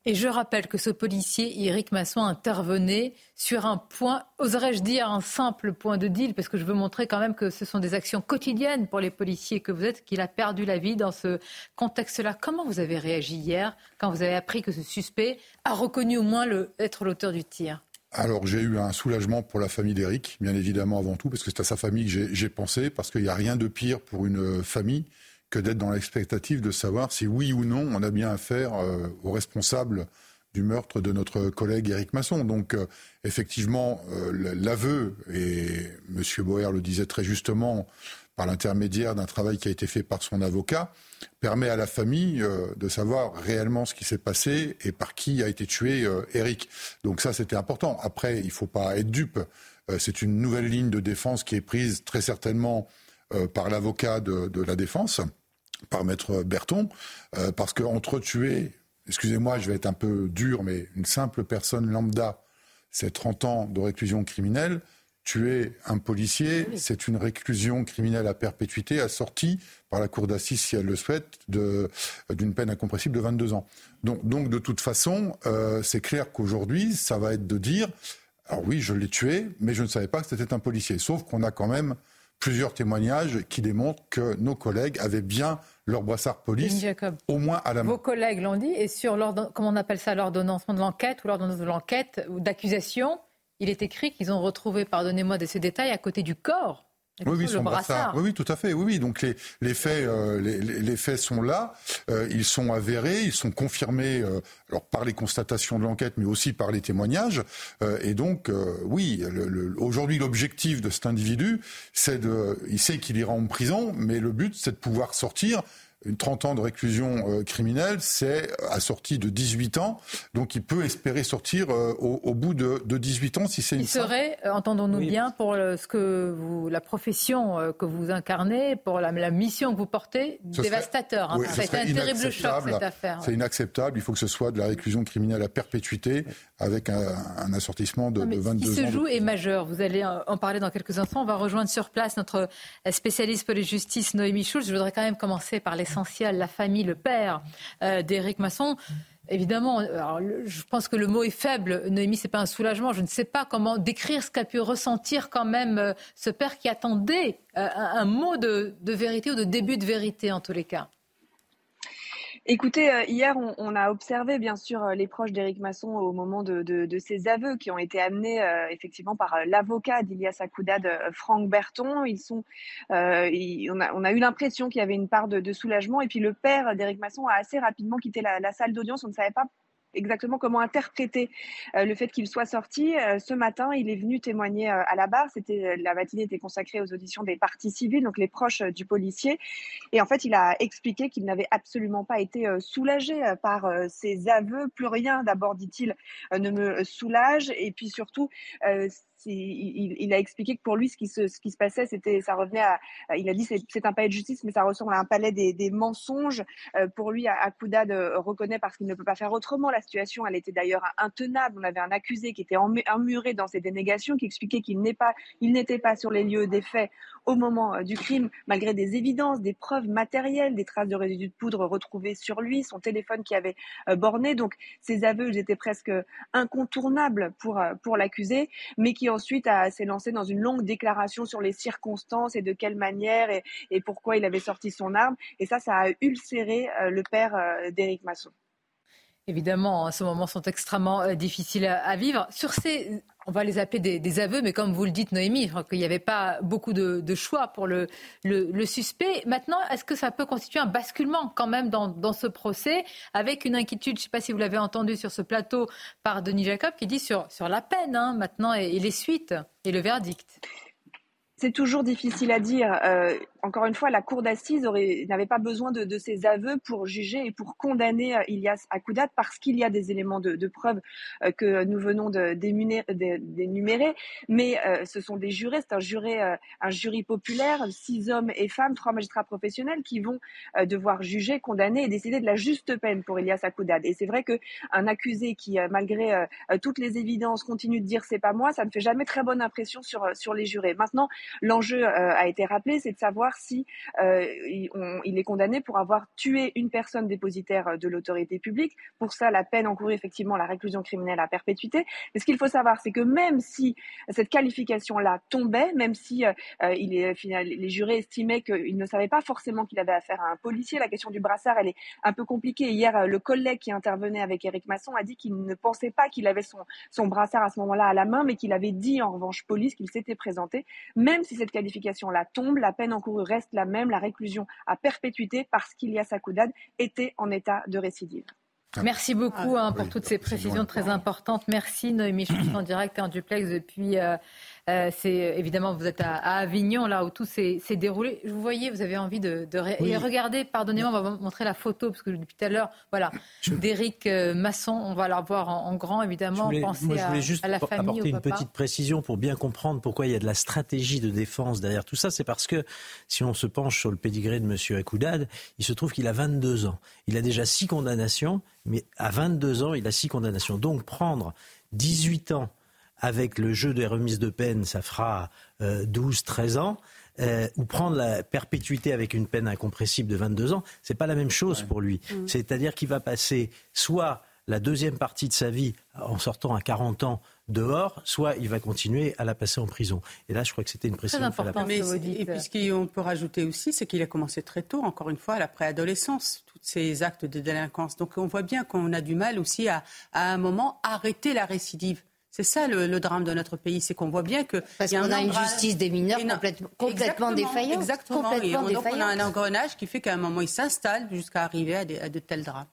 Et je rappelle que ce policier, Eric Masson, intervenait sur un point, oserais-je dire un simple point de deal, parce que je veux montrer quand même que ce sont des actions quotidiennes pour les policiers que vous êtes, qu'il a perdu la vie dans ce contexte-là. Comment vous avez réagi hier quand vous avez appris que ce suspect a reconnu au moins être l'auteur du tir? Alors j'ai eu un soulagement pour la famille d'Eric, bien évidemment avant tout, parce que c'est à sa famille que j'ai pensé, parce qu'il n'y a rien de pire pour une famille que d'être dans l'expectative de savoir si oui ou non on a bien affaire euh, aux responsables du meurtre de notre collègue Éric Masson. Donc euh, effectivement, euh, l'aveu, et M. Boer le disait très justement, par l'intermédiaire d'un travail qui a été fait par son avocat, permet à la famille de savoir réellement ce qui s'est passé et par qui a été tué Éric. Donc ça, c'était important. Après, il ne faut pas être dupe. C'est une nouvelle ligne de défense qui est prise très certainement par l'avocat de la défense par maître Berton, euh, parce qu'entre tuer, excusez-moi, je vais être un peu dur, mais une simple personne lambda, c'est 30 ans de réclusion criminelle. Tuer un policier, c'est une réclusion criminelle à perpétuité assortie par la cour d'assises, si elle le souhaite, d'une peine incompressible de 22 ans. Donc, donc de toute façon, euh, c'est clair qu'aujourd'hui, ça va être de dire, alors oui, je l'ai tué, mais je ne savais pas que c'était un policier. Sauf qu'on a quand même plusieurs témoignages qui démontrent que nos collègues avaient bien leur brassard police, au moins à la main. Vos collègues l'ont dit, et sur comment on appelle ça, l'ordonnancement de l'enquête ou l'ordonnance de l'enquête ou d'accusation, il est écrit qu'ils ont retrouvé, pardonnez-moi de ces détails, à côté du corps oui, oui, brassard. Oui, oui, tout à fait. Oui, oui. Donc les, les faits, euh, les, les, faits sont là. Euh, ils sont avérés, ils sont confirmés, euh, alors par les constatations de l'enquête, mais aussi par les témoignages. et donc, oui, aujourd'hui, l'objectif de cet individu, c'est de, il sait qu'il ira en prison, mais le but, c'est de pouvoir sortir une 30 ans de réclusion euh, criminelle, c'est assorti de 18 ans. Donc il peut espérer sortir euh, au, bout de, de, 18 ans si c'est une. Il serait, euh, entendons-nous bien, pour ce que vous, la profession que vous incarnez, pour la, mission que vous portez, dévastateur. Hein. ça a été un terrible choc cette affaire. C'est inacceptable. Il faut que ce soit de la réclusion criminelle à perpétuité avec un, assortissement de, de 22 ans. Ce qui se joue est majeur. Vous allez en parler dans quelques instants. On va rejoindre sur place notre spécialiste pour les justices, Noémie Schulz. Je voudrais quand même commencer par les essentiel, la famille, le père euh, d'Éric Masson. Évidemment, je pense que le mot est faible. Noémie, c'est pas un soulagement. Je ne sais pas comment décrire ce qu'a pu ressentir quand même euh, ce père qui attendait euh, un, mot de vérité ou de début de vérité en tous les cas. Écoutez, euh, hier, on, a observé bien sûr euh, les proches d'Éric Masson au moment de, de, ses aveux qui ont été amenés euh, effectivement par l'avocat d'Ilias Akoudad, Franck Berton. Ils sont, on, a, on, a, eu l'impression qu'il y avait une part de, soulagement. Et puis le père d'Éric Masson a assez rapidement quitté la, salle d'audience. On ne savait pas exactement comment interpréter le fait qu'il soit sorti. ce matin, il est venu témoigner à la barre. C'était la matinée était consacrée aux auditions des parties civiles, donc les proches du policier. Et en fait, il a expliqué qu'il n'avait absolument pas été soulagé par ses aveux. Plus rien, d'abord, dit-il, ne me soulage. Et puis surtout, il, a expliqué que pour lui, ce qui se, passait, c'était, ça revenait à, il a dit, c'est un palais de justice, mais ça ressemble à un palais des, mensonges. Euh, pour lui, Akoudad reconnaît parce qu'il ne peut pas faire autrement. La situation, elle était d'ailleurs intenable. On avait un accusé qui était emmuré dans ses dénégations, qui expliquait qu'il n'est pas, n'était pas sur les lieux des faits au moment euh, du crime, malgré des évidences, des preuves matérielles, des traces de résidus de poudre retrouvées sur lui, son téléphone qui avait borné. Donc, ses aveux, étaient presque incontournables pour, pour l'accusé, mais qui ensuite s'est lancé dans une longue déclaration sur les circonstances et de quelle manière et, pourquoi il avait sorti son arme. Et ça, ça a ulcéré euh, le père euh, d'Éric Masson. Évidemment, ce moment sont extrêmement euh, difficiles à, vivre. Sur ces, on va les appeler des, aveux, mais comme vous le dites, Noémie, qu'il n'y avait pas beaucoup de, choix pour le, suspect. Maintenant, est-ce que ça peut constituer un basculement quand même dans, ce procès, avec une inquiétude, je ne sais pas si vous l'avez entendu sur ce plateau par Denis Jacob, qui dit sur, sur la peine hein, maintenant et les suites et le verdict? C'est toujours difficile à dire. Euh, encore une fois, la cour d'assises n'avait pas besoin de, ces aveux pour juger et pour condamner euh, Ilias Akoudat parce qu'il y a des éléments de, preuve euh, que nous venons d'énumérer. Mais ce sont des jurés, c'est un, jury populaire, six hommes et femmes, trois magistrats professionnels qui vont devoir juger, condamner et décider de la juste peine pour Ilias Akoudat. Et c'est vrai qu'un accusé qui, malgré toutes les évidences, continue de dire c'est pas moi, ça ne fait jamais très bonne impression sur, sur les jurés. Maintenant, L'enjeu euh, a été rappelé, c'est de savoir si euh, il, est condamné pour avoir tué une personne dépositaire euh, de l'autorité publique. Pour ça, la peine encourue effectivement la réclusion criminelle à perpétuité. Mais ce qu'il faut savoir, c'est que même si cette qualification-là tombait, même si il est, les jurés estimaient qu'ils ne savaient pas forcément qu'il avait affaire à un policier, la question du brassard, elle est un peu compliquée. Hier, le collègue qui intervenait avec Éric Masson a dit qu'il ne pensait pas qu'il avait son, son brassard à ce moment-là à la main, mais qu'il avait dit en revanche police qu'il s'était présenté. Même si cette qualification-là tombe, la peine encourue reste la même, la réclusion à perpétuité parce qu'Ilias Akoudad était en état de récidive. Merci beaucoup hein, pour toutes ces précisions très importantes. Merci Noémie, je suis en direct et en duplex depuis euh, euh, c'est évidemment vous êtes à, Avignon là où tout s'est déroulé. Vous voyez, vous avez envie de, regarder. Pardonnez-moi, on va vous montrer la photo parce que depuis tout à l'heure, voilà, d'Éric euh, Masson, on va la voir en, grand évidemment. Je voulais, moi, je voulais juste apporter une petite précision pour bien comprendre pourquoi il y a de la stratégie de défense derrière tout ça. C'est parce que si on se penche sur le pédigré de M. Akoudad, il se trouve qu'il a 22 ans. Il a déjà six condamnations, mais à 22 ans, il a six condamnations. Donc prendre 18 ans avec le jeu des remises de peine, ça fera 12-13 euh, ans. Euh, ou prendre la perpétuité avec une peine incompressible de 22 ans, c'est pas la même chose pour lui. Mm. C'est-à-dire qu'il va passer soit la deuxième partie de sa vie en sortant à 40 ans dehors, soit il va continuer à la passer en prison. Et là, je crois que c'était une précision. Très important. Mais, et puis ce qu'on peut rajouter aussi, c'est qu'il a commencé très tôt, encore une fois, à la préadolescence, tous ces actes de délinquance. Donc on voit bien qu'on a du mal aussi à, à un moment, arrêter la récidive. C'est ça le, drame de notre pays, c'est qu'on voit bien que parce qu'on a, une justice des mineurs complètement, complètement défaillante. Exactement. Complètement donc on a un engrenage qui fait qu'à un moment il s'installe jusqu'à arriver à, de tels drames.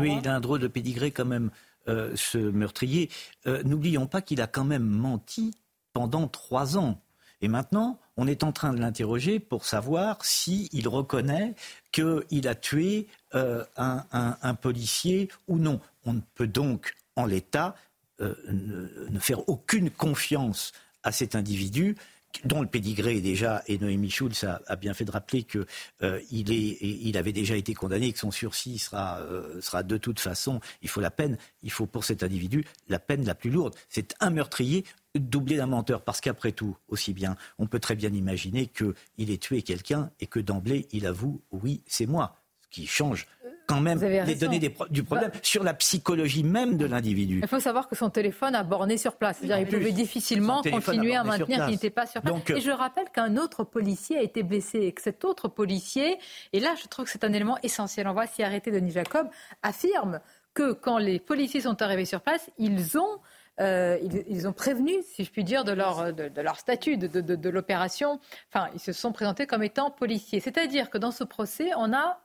oui, il a un drôle de pédigré quand même, euh, ce meurtrier. Euh, n'oublions pas qu'il a quand même menti pendant trois ans. Et maintenant, on est en train de l'interroger pour savoir s'il reconnaît qu'il a tué euh, un, un policier ou non. On ne peut donc, en l'état, euh, ne, faire aucune confiance à cet individu dont le pédigré est déjà, et Noémie Schulz a, bien fait de rappeler qu'il euh, avait déjà été condamné et que son sursis sera, euh, sera de toute façon, il faut la peine, il faut pour cet individu la peine la plus lourde. C'est un meurtrier doublé d'un menteur, parce qu'après tout, aussi bien, on peut très bien imaginer qu'il ait tué quelqu'un et que d'emblée, il avoue, oui, c'est moi, ce qui change quand même les données du problème bah, sur la psychologie même de l'individu. Il faut savoir que son téléphone a borné sur place. C'est-à-dire il pouvait difficilement continuer à maintenir qu'il n'était pas sur place. et je rappelle qu'un autre policier a été blessé et que cet autre policier, et là je trouve que c'est un élément essentiel, on va s'y arrêter, Denis Jacob, affirme que quand les policiers sont arrivés sur place, ils ont... Euh, ils, ont prévenu, si je puis dire, de leur, de, leur statut, de, de l'opération. Enfin, ils se sont présentés comme étant policiers. C'est-à-dire que dans ce procès, on a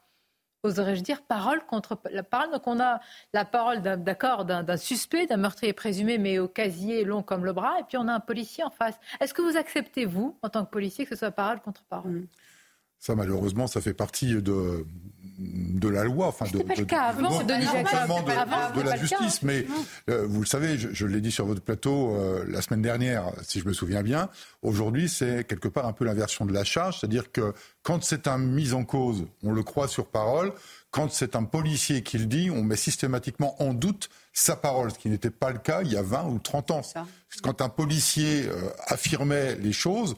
oserais-je dire, parole contre la parole. Donc on a la parole d'accord d'un, suspect, d'un meurtrier présumé, mais au casier long comme le bras, et puis on a un policier en face. Est-ce que vous acceptez, vous, en tant que policier, que ce soit parole contre parole? Ça, malheureusement, ça fait partie de, de la loi, enfin de, pas le cas avant, de, de, de, la justice. Mais euh, vous le savez, je, l'ai dit sur votre plateau euh, la semaine dernière, si je me souviens bien. Aujourd'hui, c'est quelque part un peu l'inversion de la charge, c'est-à-dire que quand c'est un mis en cause, on le croit sur parole. Quand c'est un policier qui le dit, on met systématiquement en doute sa parole, ce qui n'était pas le cas il y a 20 ou 30 ans. Quand un policier euh, affirmait les choses,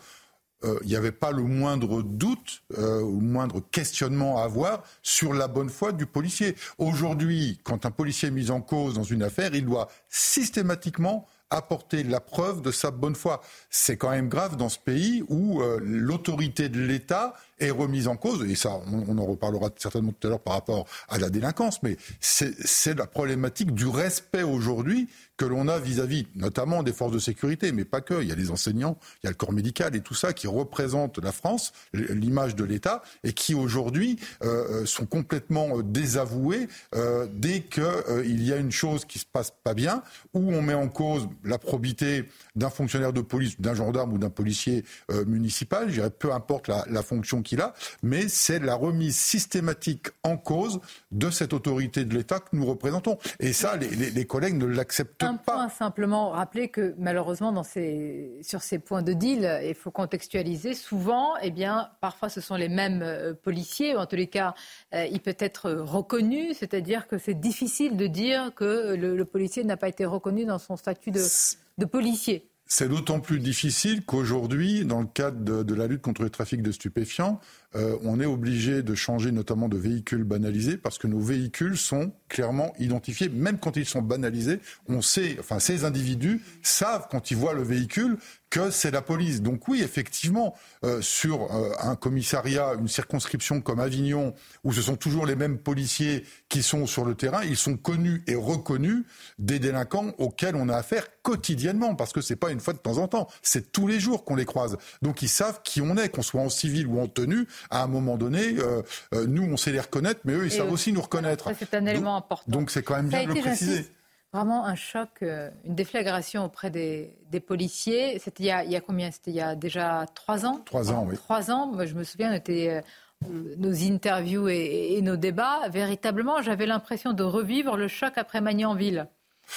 euh, il n'y avait pas le moindre doute euh, le moindre questionnement à avoir sur la bonne foi du policier. Aujourd'hui, quand un policier est mis en cause dans une affaire, il doit systématiquement apporter la preuve de sa bonne foi. C'est quand même grave dans ce pays où euh, l'autorité de l'État est remise en cause, et ça, on, en reparlera certainement tout à l'heure par rapport à la délinquance, mais c'est la problématique du respect aujourd'hui que l'on a vis-à-vis notamment des forces de sécurité, mais pas que. Il y a les enseignants, il y a le corps médical et tout ça qui représentent la France, l'image de l'État, et qui aujourd'hui euh, euh, sont complètement euh, désavoués dès qu'il y a une chose qui se passe pas bien, où on met en cause la probité d'un fonctionnaire de police, d'un gendarme ou d'un policier municipal, je peu importe la, la fonction qu'il a, mais c'est la remise systématique en cause de cette autorité de l'État que nous représentons. Et ça, les, les, les collègues ne l'acceptent un point simplement, rappeler que malheureusement dans ces, sur ces points de deal, il faut contextualiser. Souvent, eh bien, parfois ce sont les mêmes euh, policiers, ou en tous les cas, euh, il peut être reconnu, c'est-à-dire que c'est difficile de dire que le, policier n'a pas été reconnu dans son statut de policier. C'est d'autant plus difficile qu'aujourd'hui, dans le cadre de, la lutte contre le trafic de stupéfiants, euh, on est obligé de changer notamment de véhicules banalisés parce que nos véhicules sont clairement identifiés. Même quand ils sont banalisés, on sait, enfin ces individus savent quand ils voient le véhicule que c'est la police. Donc oui, effectivement, euh, sur euh, un commissariat, une circonscription comme Avignon, où ce sont toujours les mêmes policiers qui sont sur le terrain, ils sont connus et reconnus des délinquants auxquels on a affaire quotidiennement, parce que c'est pas une fois de temps en temps, c'est tous les jours qu'on les croise. Donc ils savent qui on est, qu'on soit en civil ou en tenue. À un moment donné, euh, nous on sait les reconnaître, mais eux ils savent aussi nous reconnaître. C'est un élément important. Donc c'est quand même bien de le préciser vraiment un choc, euh, une déflagration auprès des, policiers. C'était il, y a combien? C'était il y a déjà trois ans? Trois ans, oui. Trois ans. Moi, je me souviens, était, euh, nos interviews et, nos débats. Véritablement, j'avais l'impression de revivre le choc après Magnanville.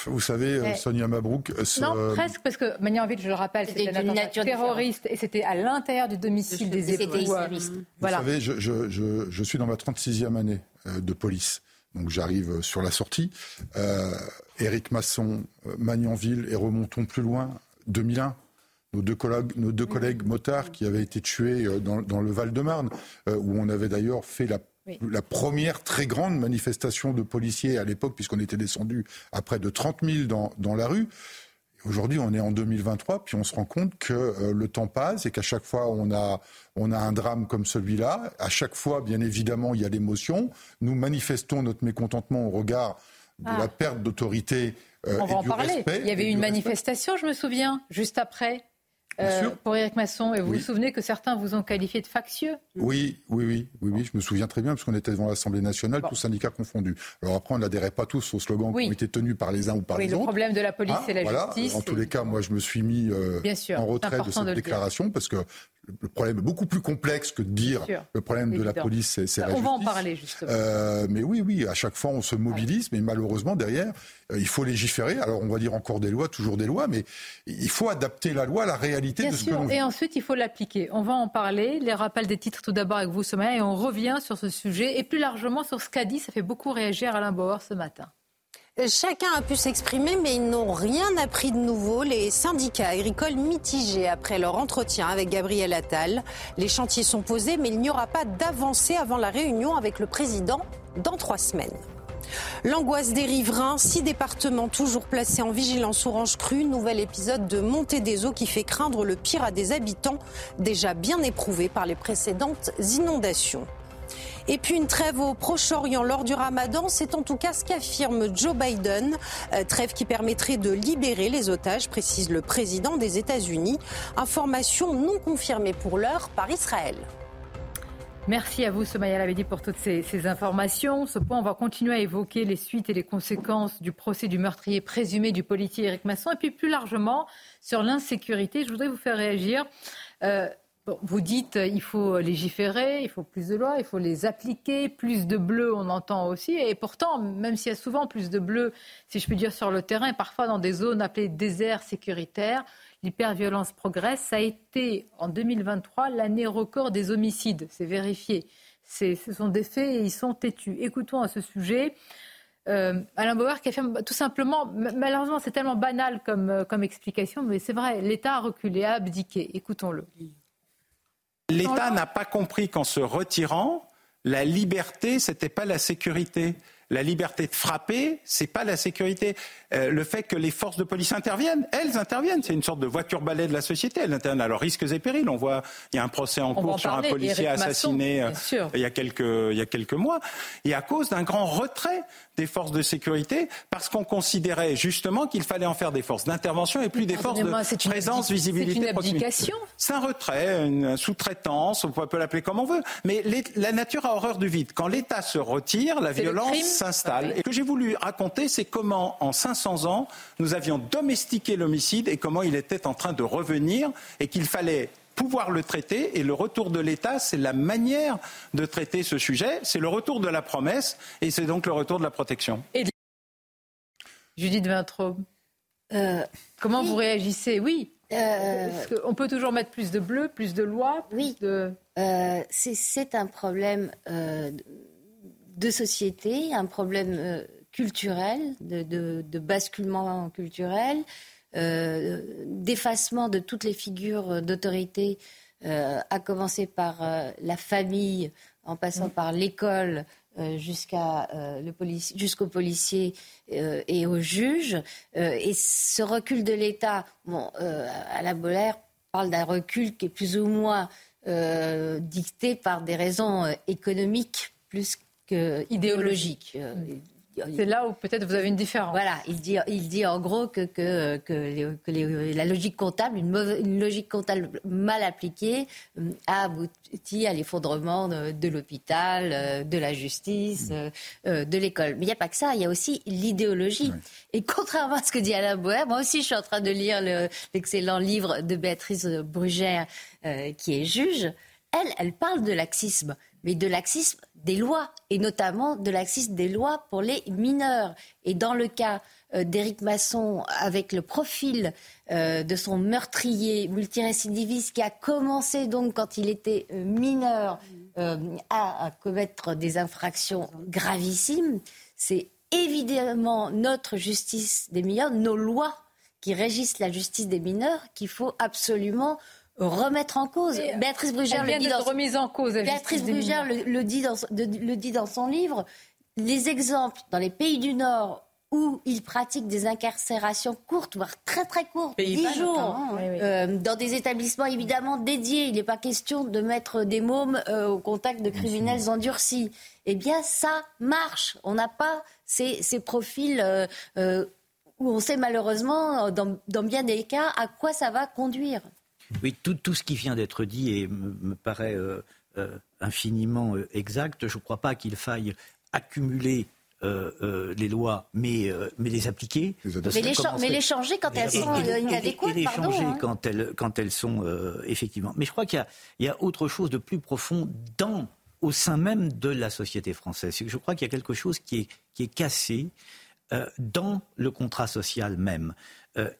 Vous savez, euh, Sonia Mabrouk. Non, presque, parce que Magnanville, je le rappelle, c'était un attentat terroriste et c'était à l'intérieur du domicile des époux. Vous voilà. savez, je, je, je, suis dans ma 36e année de police. Donc j'arrive sur la sortie. Euh, Éric Masson, euh, Magnanville, et remontons plus loin, 2001. Nos deux collègues, nos deux collègues motards qui avaient été tués euh, dans, le Val-de-Marne, où on avait d'ailleurs fait la la première très grande manifestation de policiers à l'époque, puisqu'on était descendu à près de 30 000 dans, dans la rue. Aujourd'hui, on est en 2023, puis on se rend compte que euh, le temps passe et qu'à chaque fois, on a, on a un drame comme celui-là. À chaque fois, bien évidemment, il y a l'émotion. Nous manifestons notre mécontentement au regard de ah. la perte d'autorité euh, on va en parler. Il y avait une manifestation, je me souviens, juste après. Euh, pour Éric Masson. Et vous vous souvenez que certains vous ont qualifié de factieux? Oui, oui, oui, oui, oui, je me souviens très bien, parce qu'on était devant l'Assemblée nationale, tous syndicats confondus. Alors après, on n'adhérait pas tous aux slogans qui ont été tenus par les uns ou par les autres. Le problème de la police et la voilà. justice. En tous les cas, moi, je me suis mis euh, en retrait de cette déclaration, parce que le problème est beaucoup plus complexe que de dire le problème de la police, c'est la justice. On va en parler justement. Euh, mais oui, oui, à chaque fois on se mobilise, mais malheureusement derrière, euh, il faut légiférer. Alors on va dire encore des lois, toujours des lois, mais il faut adapter la loi à la réalité Bien de ce sûr. que l'on Et ensuite il faut l'appliquer. On va en parler. Les rappels des titres tout d'abord avec vous, Sommeil, et on revient sur ce sujet et plus largement sur ce qu'a dit. Ça fait beaucoup réagir Alain Bauer ce matin. Chacun a pu s'exprimer, mais ils n'ont rien appris de nouveau. Les syndicats agricoles mitigés après leur entretien avec Gabriel Attal. Les chantiers sont posés, mais il n'y aura pas d'avancée avant la réunion avec le président dans trois semaines. L'angoisse des riverains, six départements toujours placés en vigilance orange crue, nouvel épisode de montée des eaux qui fait craindre le pire à des habitants déjà bien éprouvés par les précédentes inondations. Et puis une trêve au Proche-Orient lors du Ramadan, c'est en tout cas ce qu'affirme Joe Biden. Euh, trêve qui permettrait de libérer les otages, précise le président des États-Unis. Information non confirmée pour l'heure par Israël. Merci à vous, Somaya Labedi, pour toutes ces, informations. Ce point, on va continuer à évoquer les suites et les conséquences du procès du meurtrier présumé du policier Éric Masson. Et puis, plus largement, sur l'insécurité, je voudrais vous faire réagir. Euh, vous dites il faut légiférer, il faut plus de lois, il faut les appliquer, plus de bleu, on entend aussi. Et pourtant, même s'il y a souvent plus de bleu, si je puis dire, sur le terrain, parfois dans des zones appelées déserts sécuritaires, l'hyperviolence progresse. Ça a été en 2023 l'année record des homicides, c'est vérifié. Ce sont des faits et ils sont têtus. Écoutons à ce sujet. Euh, Alain Bauer qui affirme tout simplement, malheureusement c'est tellement banal comme, euh, comme explication, mais c'est vrai, l'État a reculé, a abdiqué. Écoutons-le. L'État n'a pas compris qu'en se retirant, la liberté, ce n'était pas la sécurité. La liberté de frapper, c'est pas la sécurité. Euh, le fait que les forces de police interviennent, elles interviennent. C'est une sorte de voiture balai de la société. Elles interviennent à leurs risques et périls. On voit, il y a un procès en cours sur un policier assassiné euh, il, y a quelques, il y a quelques mois. Et à cause d'un grand retrait des forces de sécurité, parce qu'on considérait justement qu'il fallait en faire des forces d'intervention et plus des forces de présence, visibilité. C'est une abdication. C'est un retrait, une sous-traitance, on peut l'appeler comme on veut. Mais la nature a horreur du vide. Quand l'État se retire, la violence s'installe. Et ce que j'ai voulu raconter, c'est comment en 500 ans, nous avions domestiqué l'homicide et comment il était en train de revenir et qu'il fallait pouvoir le traiter. Et le retour de l'État, c'est la manière de traiter ce sujet. C'est le retour de la promesse et c'est donc le retour de la protection. Et... Judith Vintraube, euh, comment vous réagissez? Oui. Euh, on peut toujours mettre plus de bleu, plus de lois Oui. De... Euh, c'est un problème de société, un problème culturel, de, basculement culturel, euh, d'effacement de toutes les figures d'autorité, euh, à commencer par euh, la famille, en passant par l'école, jusqu'à le jusqu'aux policiers et aux juges. et ce recul de l'État, bon, à la Bolaire parle d'un recul qui est plus ou moins dicté par des raisons économiques plus qu'idéologiques. C'est là où peut-être vous avez une différence. Voilà, il dit, il dit en gros que, que, que, la logique comptable, une, une, logique comptable mal appliquée, euh, a abouti à l'effondrement de, l'hôpital, euh, de la justice, mm. euh, de l'école. Mais il n'y a pas que ça, il y a aussi l'idéologie. Et contrairement à ce que dit Alain Boer, moi aussi je suis en train de lire l'excellent livre de Béatrice Brugère, qui est juge. Elle, elle parle de laxisme mais de laxisme des lois, et notamment de laxisme des lois pour les mineurs. Et dans le cas euh, d'Éric Masson, avec le profil euh, de son meurtrier multirécidiviste qui a commencé donc quand il était euh, mineur à, commettre des infractions gravissimes, c'est évidemment notre justice des mineurs, nos lois qui régissent la justice des mineurs qu'il faut absolument remettre en cause. Béatrice Brugère le dit dans remise en cause. Béatrice Brugère le, dit dans, le dit dans son livre. Les exemples dans les pays du Nord où ils pratiquent des incarcérations courtes, voire très très courtes, 10 jours, euh, dans des établissements évidemment dédiés. Il n'est pas question de mettre des mômes euh, au contact de criminels endurcis. Eh bien, ça marche. On n'a pas ces, ces profils euh, où on sait malheureusement, dans, dans bien des cas, à quoi ça va conduire. Oui, tout, tout ce qui vient d'être dit et me, paraît euh, euh, infiniment euh, exact. Je ne crois pas qu'il faille accumuler les lois, mais, mais les appliquer. Mais les, mais les, changer quand elles sont inadéquates. Et, les changer hein. quand, elles, quand elles sont effectivement. Mais je crois qu'il y, y, a autre chose de plus profond dans, au sein même de la société française. Je crois qu'il y a quelque chose qui est, qui est cassé dans le contrat social même.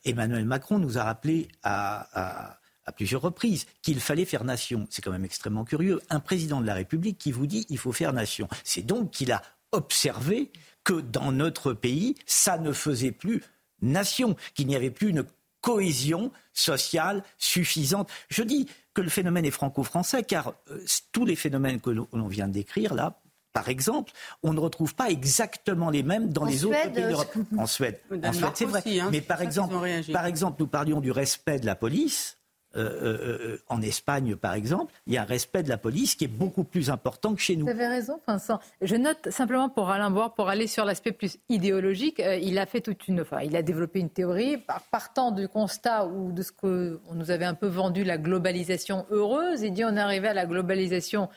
Emmanuel Macron nous a rappelé à à plusieurs reprises qu'il fallait faire nation. C'est quand même extrêmement curieux. Un président de la République qui vous dit il faut faire nation. C'est donc qu'il a observé que dans notre pays, ça ne faisait plus nation, qu'il n'y avait plus une cohésion sociale suffisante. Je dis que le phénomène est franco-français, car euh, tous les phénomènes que l'on vient de décrire là, par exemple, on ne retrouve pas exactement les mêmes dans les autres pays d'Europe. En Suède, en Suède c'est vrai. Hein, Mais par exemple, par exemple, nous parlions du respect de la police. Euh, euh, euh, en Espagne, par exemple, il y a un respect de la police qui est beaucoup plus important que chez nous. Vous avez raison, Vincent. Je note simplement pour Alain Boire, pour aller sur l'aspect plus idéologique, il a fait toute une, enfin, il a développé une théorie partant du constat ou de ce qu'on nous avait un peu vendu la globalisation heureuse. Il dit on est arrivé à la globalisation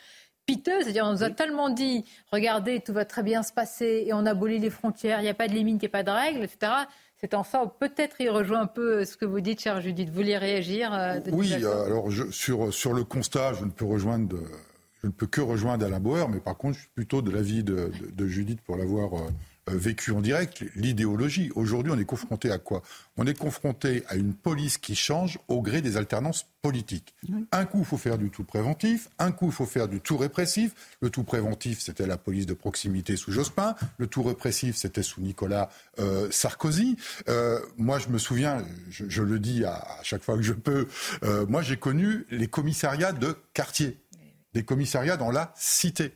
piteux. C'est-à-dire, on nous a tellement dit, regardez, tout va très bien se passer et on abolit les frontières, il n'y a pas de limite, il n'y a pas de règles, etc. C'est en ça, peut-être il rejoint un peu ce que vous dites, chère Judith. Vous vouliez réagir Oui, alors sur, sur le constat, je ne peux rejoindre je ne peux que rejoindre Alain Bauer, mais par contre, je suis plutôt de l'avis de, de, Judith pour l'avoir euh, vécu en direct, l'idéologie. Aujourd'hui, on est confronté à quoi? On est confronté à une police qui change au gré des alternances politiques. Un coup, il faut faire du tout préventif, un coup, il faut faire du tout répressif. Le tout préventif, c'était la police de proximité sous Jospin. Le tout répressif, c'était sous Nicolas euh, Sarkozy. Euh, moi, je me souviens, je, le dis à, chaque fois que je peux, moi, j'ai connu les commissariats de quartier, des commissariats dans la cité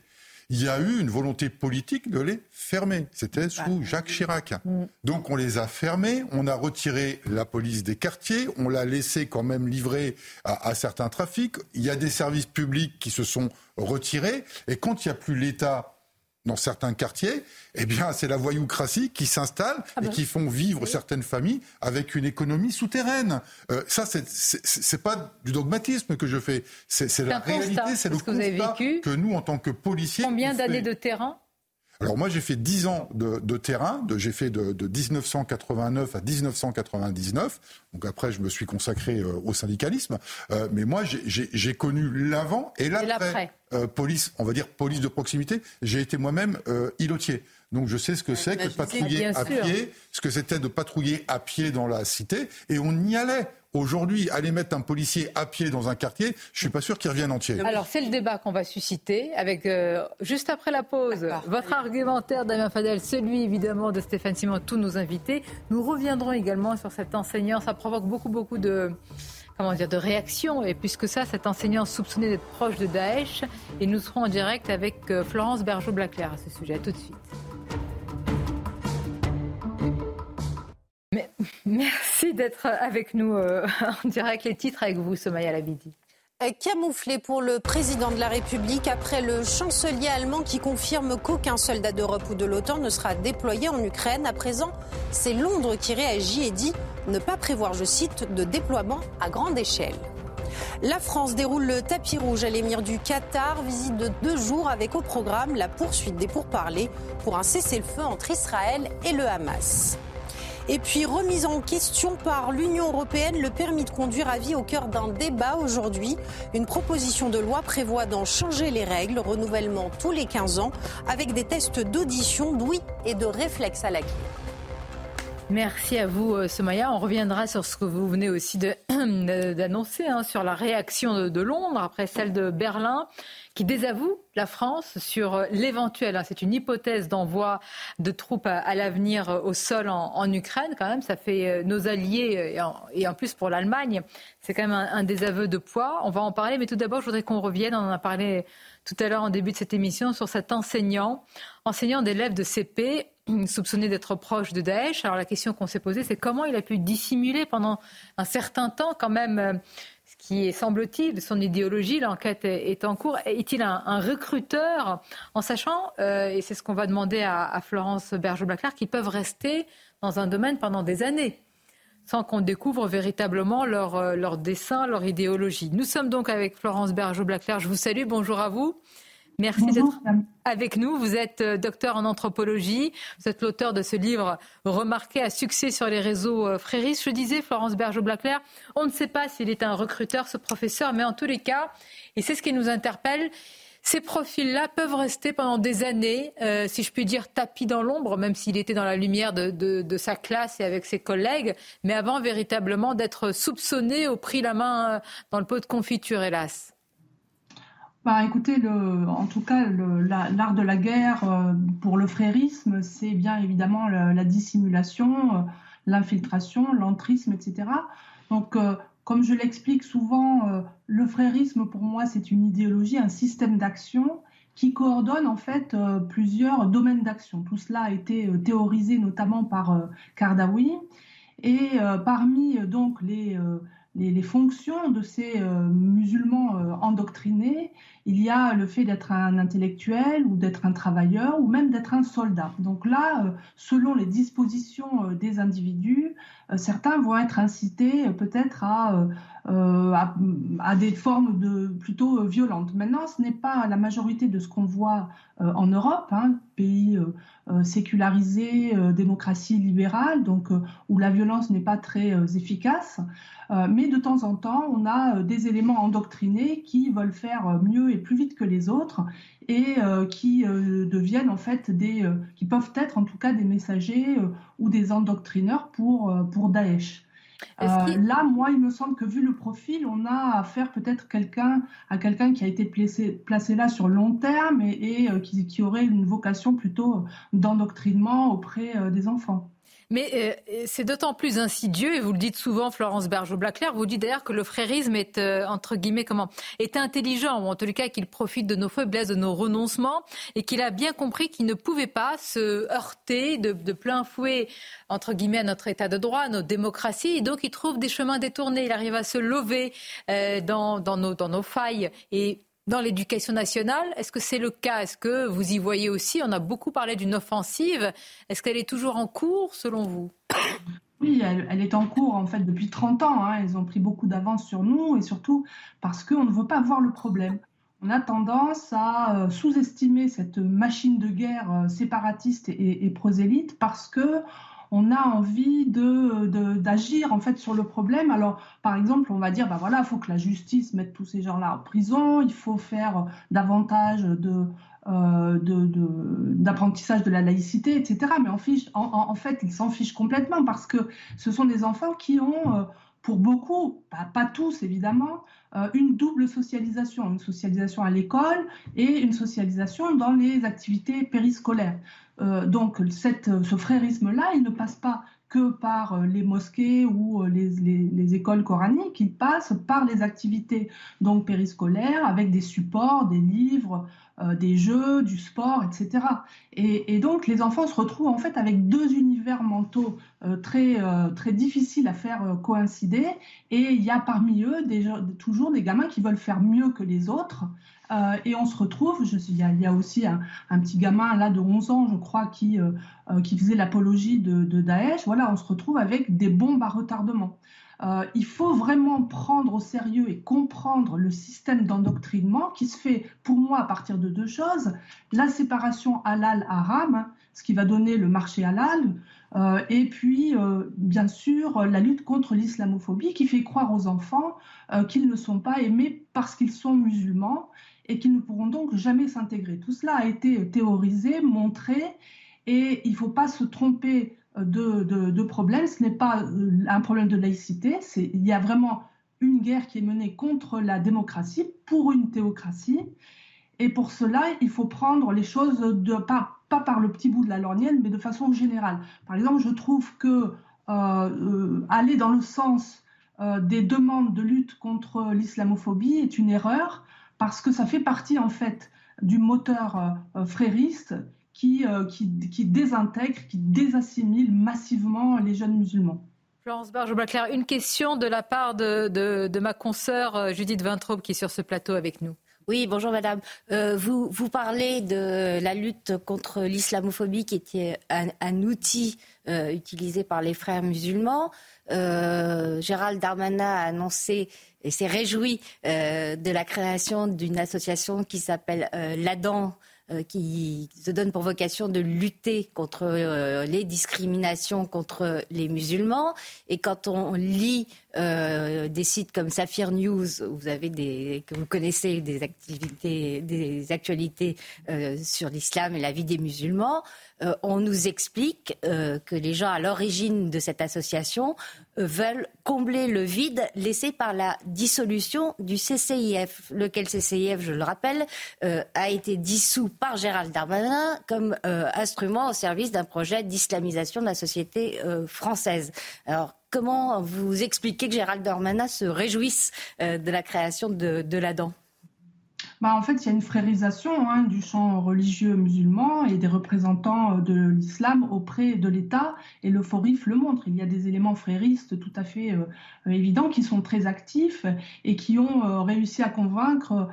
il y a eu une volonté politique de les fermer. C'était sous bah. Jacques Chirac. Mm. Donc on les a fermés, on a retiré la police des quartiers, on l'a laissé quand même livrer à, à certains trafics. Il y a des services publics qui se sont retirés. Et quand il n'y a plus l'État dans certains quartiers, eh bien, c'est la voyoucratie qui s'installe ah et bah qui font vivre certaines familles avec une économie souterraine. Euh, ça, c'est pas du dogmatisme que je fais, c'est la réalité, c'est le constat que, que nous, en tant que policiers, combien d'années de terrain alors moi j'ai fait 10 ans de, terrain, j'ai fait de, 1989 à 1999, donc après je me suis consacré euh, au syndicalisme, euh, mais moi j'ai connu l'avant et l'après. Euh, police, on va dire police de proximité, j'ai été moi-même îlotier. Donc je sais ce que c'est que de patrouiller à pied, ce que c'était de patrouiller à pied dans la cité, et on y allait. Aujourd'hui, aller mettre un policier à pied dans un quartier, je suis pas sûr qu'il revienne entier. Alors c'est le débat qu'on va susciter avec euh, juste après la pause votre argumentaire, Damien Fadel, celui évidemment de Stéphane Simon, tous nos invités. Nous reviendrons également sur cet enseignant. Ça provoque beaucoup beaucoup de comment dire de réactions et plus que ça, cet enseignant soupçonné d'être proche de Daesh. Et nous serons en direct avec euh, Florence Bergeau-Blaclair à ce sujet. tout de suite. D'être avec nous euh, en direct. Les titres avec vous, Somaya Labidi. Euh, camouflé pour le président de la République après le chancelier allemand qui confirme qu'aucun soldat d'Europe ou de l'OTAN ne sera déployé en Ukraine. À présent, c'est Londres qui réagit et dit ne pas prévoir, je cite, de déploiement à grande échelle. La France déroule le tapis rouge à l'émir du Qatar, visite de deux jours avec au programme la poursuite des pourparlers pour un cessez-le-feu entre Israël et le Hamas. Et puis remise en question par l'Union européenne, le permis de conduire à vie au cœur d'un débat aujourd'hui. Une proposition de loi prévoit d'en changer les règles, renouvellement tous les 15 ans, avec des tests d'audition, d'ouïe et de réflexe à la clé. Merci à vous, euh, Somaya. On reviendra sur ce que vous venez aussi d'annoncer, hein, sur la réaction de Londres après celle de Berlin qui désavoue la France sur euh, l'éventuel, hein, c'est une hypothèse d'envoi de troupes à, l'avenir euh, au sol en, Ukraine quand même. Ça fait nos alliés et en, plus pour l'Allemagne, c'est quand même un, désaveu de poids. On va en parler, mais tout d'abord, je voudrais qu'on revienne. On en a parlé tout à l'heure en début de cette émission sur cet enseignant, enseignant d'élèves de CP soupçonné d'être proche de Daesh. Alors la question qu'on s'est posée, c'est comment il a pu dissimuler pendant un certain temps quand même qui est, semble-t-il, de son idéologie. L'enquête est, en cours. Est-il un, recruteur en sachant, euh, et c'est ce qu'on va demander à, Florence Berger-Blaclair, qu'ils peuvent rester dans un domaine pendant des années? Sans qu'on découvre véritablement leur, euh, leur dessin, leur idéologie. Nous sommes donc avec Florence Berger-Blaclair. Je vous salue. Bonjour à vous. Merci d'être avec nous. Vous êtes euh, docteur en anthropologie. Vous êtes l'auteur de ce livre remarqué à succès sur les réseaux euh, fréris. Je disais, Florence Berger-Blaclair, on ne sait pas s'il est un recruteur, ce professeur, mais en tous les cas, et c'est ce qui nous interpelle, ces profils-là peuvent rester pendant des années, euh, si je puis dire, tapis dans l'ombre, même s'il était dans la lumière de, sa classe et avec ses collègues, mais avant véritablement d'être soupçonné au prix la main dans le pot de confiture, hélas. Bah, écoutez, en tout cas, l'art de la guerre euh, pour le frérisme, c'est bien évidemment la, dissimulation, euh, l'infiltration, l'entrisme, etc. Donc, euh, comme je l'explique souvent, le frérisme, pour moi, c'est une idéologie, un système d'action qui coordonne en fait plusieurs domaines d'action. Tout cela a été théorisé notamment par Kardawi. Et parmi donc les les, fonctions de ces euh, musulmans euh, endoctrinés, il y a le fait d'être un intellectuel ou d'être un travailleur ou même d'être un soldat. Donc là, euh, selon les dispositions des individus, certains vont être incités peut-être à, à, des formes de plutôt violentes. Maintenant, ce n'est pas la majorité de ce qu'on voit en Europe, hein, pays sécularisé, démocratie libérale, donc où la violence n'est pas très efficace. mais de temps en temps, on a des éléments endoctrinés qui veulent faire mieux et plus vite que les autres et euh, qui euh, deviennent en fait des, euh, qui peuvent être en tout cas des messagers ou des endoctrineurs pour, pour Daesh. là, moi, il me semble que vu le profil, on a affaire peut-être quelqu'un à quelqu'un qui a été placé, placé là sur long terme et, qui, qui, aurait une vocation plutôt d'endoctrinement auprès des enfants. Mais euh, c'est d'autant plus insidieux, et vous le dites souvent, Florence Bergeau-Blaclair, vous dites d'ailleurs que le frérisme est, euh, entre guillemets, comment, est intelligent, ou en tout cas qu'il profite de nos faiblesses, de nos renoncements, et qu'il a bien compris qu'il ne pouvait pas se heurter de, plein fouet, entre guillemets, à notre état de droit, à notre démocratie, et donc il trouve des chemins détournés, il arrive à se lever euh, dans, dans, nos, dans nos failles. Et dans l'éducation nationale. Est-ce que c'est le cas? Est-ce que vous y voyez aussi? On a beaucoup parlé d'une offensive. Est-ce qu'elle est toujours en cours selon vous? Oui, elle, est en cours en fait depuis 30 ans. Hein. Ils ont pris beaucoup d'avance sur nous et surtout parce qu'on ne veut pas voir le problème. On a tendance à euh, sous-estimer cette machine de guerre euh, séparatiste et prosélyte parce que on a envie de, d'agir en fait sur le problème. Alors, par exemple, on va dire, bah voilà, il faut que la justice mette tous ces gens-là en prison, il faut faire davantage de, euh, d'apprentissage de, la laïcité, etc. Mais en, fait, ils s'en fichent complètement parce que ce sont des enfants qui ont, euh, pour beaucoup, pas, tous évidemment, euh, une double socialisation, une socialisation à l'école et une socialisation dans les activités périscolaires. Euh, donc cette, ce frérisme-là, il ne passe pas que par euh, les mosquées ou euh, les, écoles coraniques, il passe par les activités donc périscolaires avec des supports, des livres, des jeux, du sport, etc. Et, donc les enfants se retrouvent en fait avec deux univers mentaux très, très difficiles à faire coïncider et il y a parmi eux toujours des gamins qui veulent faire mieux que les autres euh, et on se retrouve, il, y a, aussi un, petit gamin là de 11 ans, je crois, qui, euh, euh, qui faisait l'apologie de, Daesh. Voilà, on se retrouve avec des bombes à retardement. Il faut vraiment prendre au sérieux et comprendre le système d'endoctrinement qui se fait pour moi à partir de deux choses. La séparation halal-haram, ce qui va donner le marché halal, et puis bien sûr la lutte contre l'islamophobie qui fait croire aux enfants qu'ils ne sont pas aimés parce qu'ils sont musulmans et qui ne pourront donc jamais s'intégrer. Tout cela a été théorisé, montré, et il ne faut pas se tromper de, de, problème. Ce n'est pas euh, un problème de laïcité, il y a vraiment une guerre qui est menée contre la démocratie, pour une théocratie, et pour cela, il faut prendre les choses de, pas, pas par le petit bout de la lorgnette, mais de façon générale. Par exemple, je trouve que euh, euh, aller dans le sens des demandes de lutte contre l'islamophobie est une erreur parce que ça fait partie en fait du moteur frériste qui, euh, qui, qui, désintègre, qui désassimile massivement les jeunes musulmans. Florence Barge-Blaclair, une question de la part de, de, ma consoeur Judith Vintraube qui est sur ce plateau avec nous. Oui, bonjour madame. vous, vous parlez de la lutte contre l'islamophobie qui était un, outil utilisé par les frères musulmans. Gérald Darmanin a annoncé et s'est réjoui euh, de la création d'une association qui s'appelle euh, l'ADAN, euh, qui se donne pour vocation de lutter contre les discriminations contre les musulmans. Et quand on lit des sites comme Saphir News, où vous avez que vous connaissez des activités, des actualités sur l'islam et la vie des musulmans, euh, on nous explique euh, que les gens à l'origine de cette association euh, veulent combler le vide laissé par la dissolution du CCIF, lequel CCIF, je le rappelle, a été dissous par Gérald Darmanin comme instrument au service d'un projet d'islamisation de la société française. Alors, comment vous expliquez que Gérald Darmanin se réjouisse de la création de, de l'ADAN bah, En fait, il y a une frérisation hein, du champ religieux musulman et des représentants de l'islam auprès de l'État, et le FORIF le montre. Il y a des éléments fréristes tout à fait euh, évidents qui sont très actifs et qui ont euh, réussi à convaincre euh,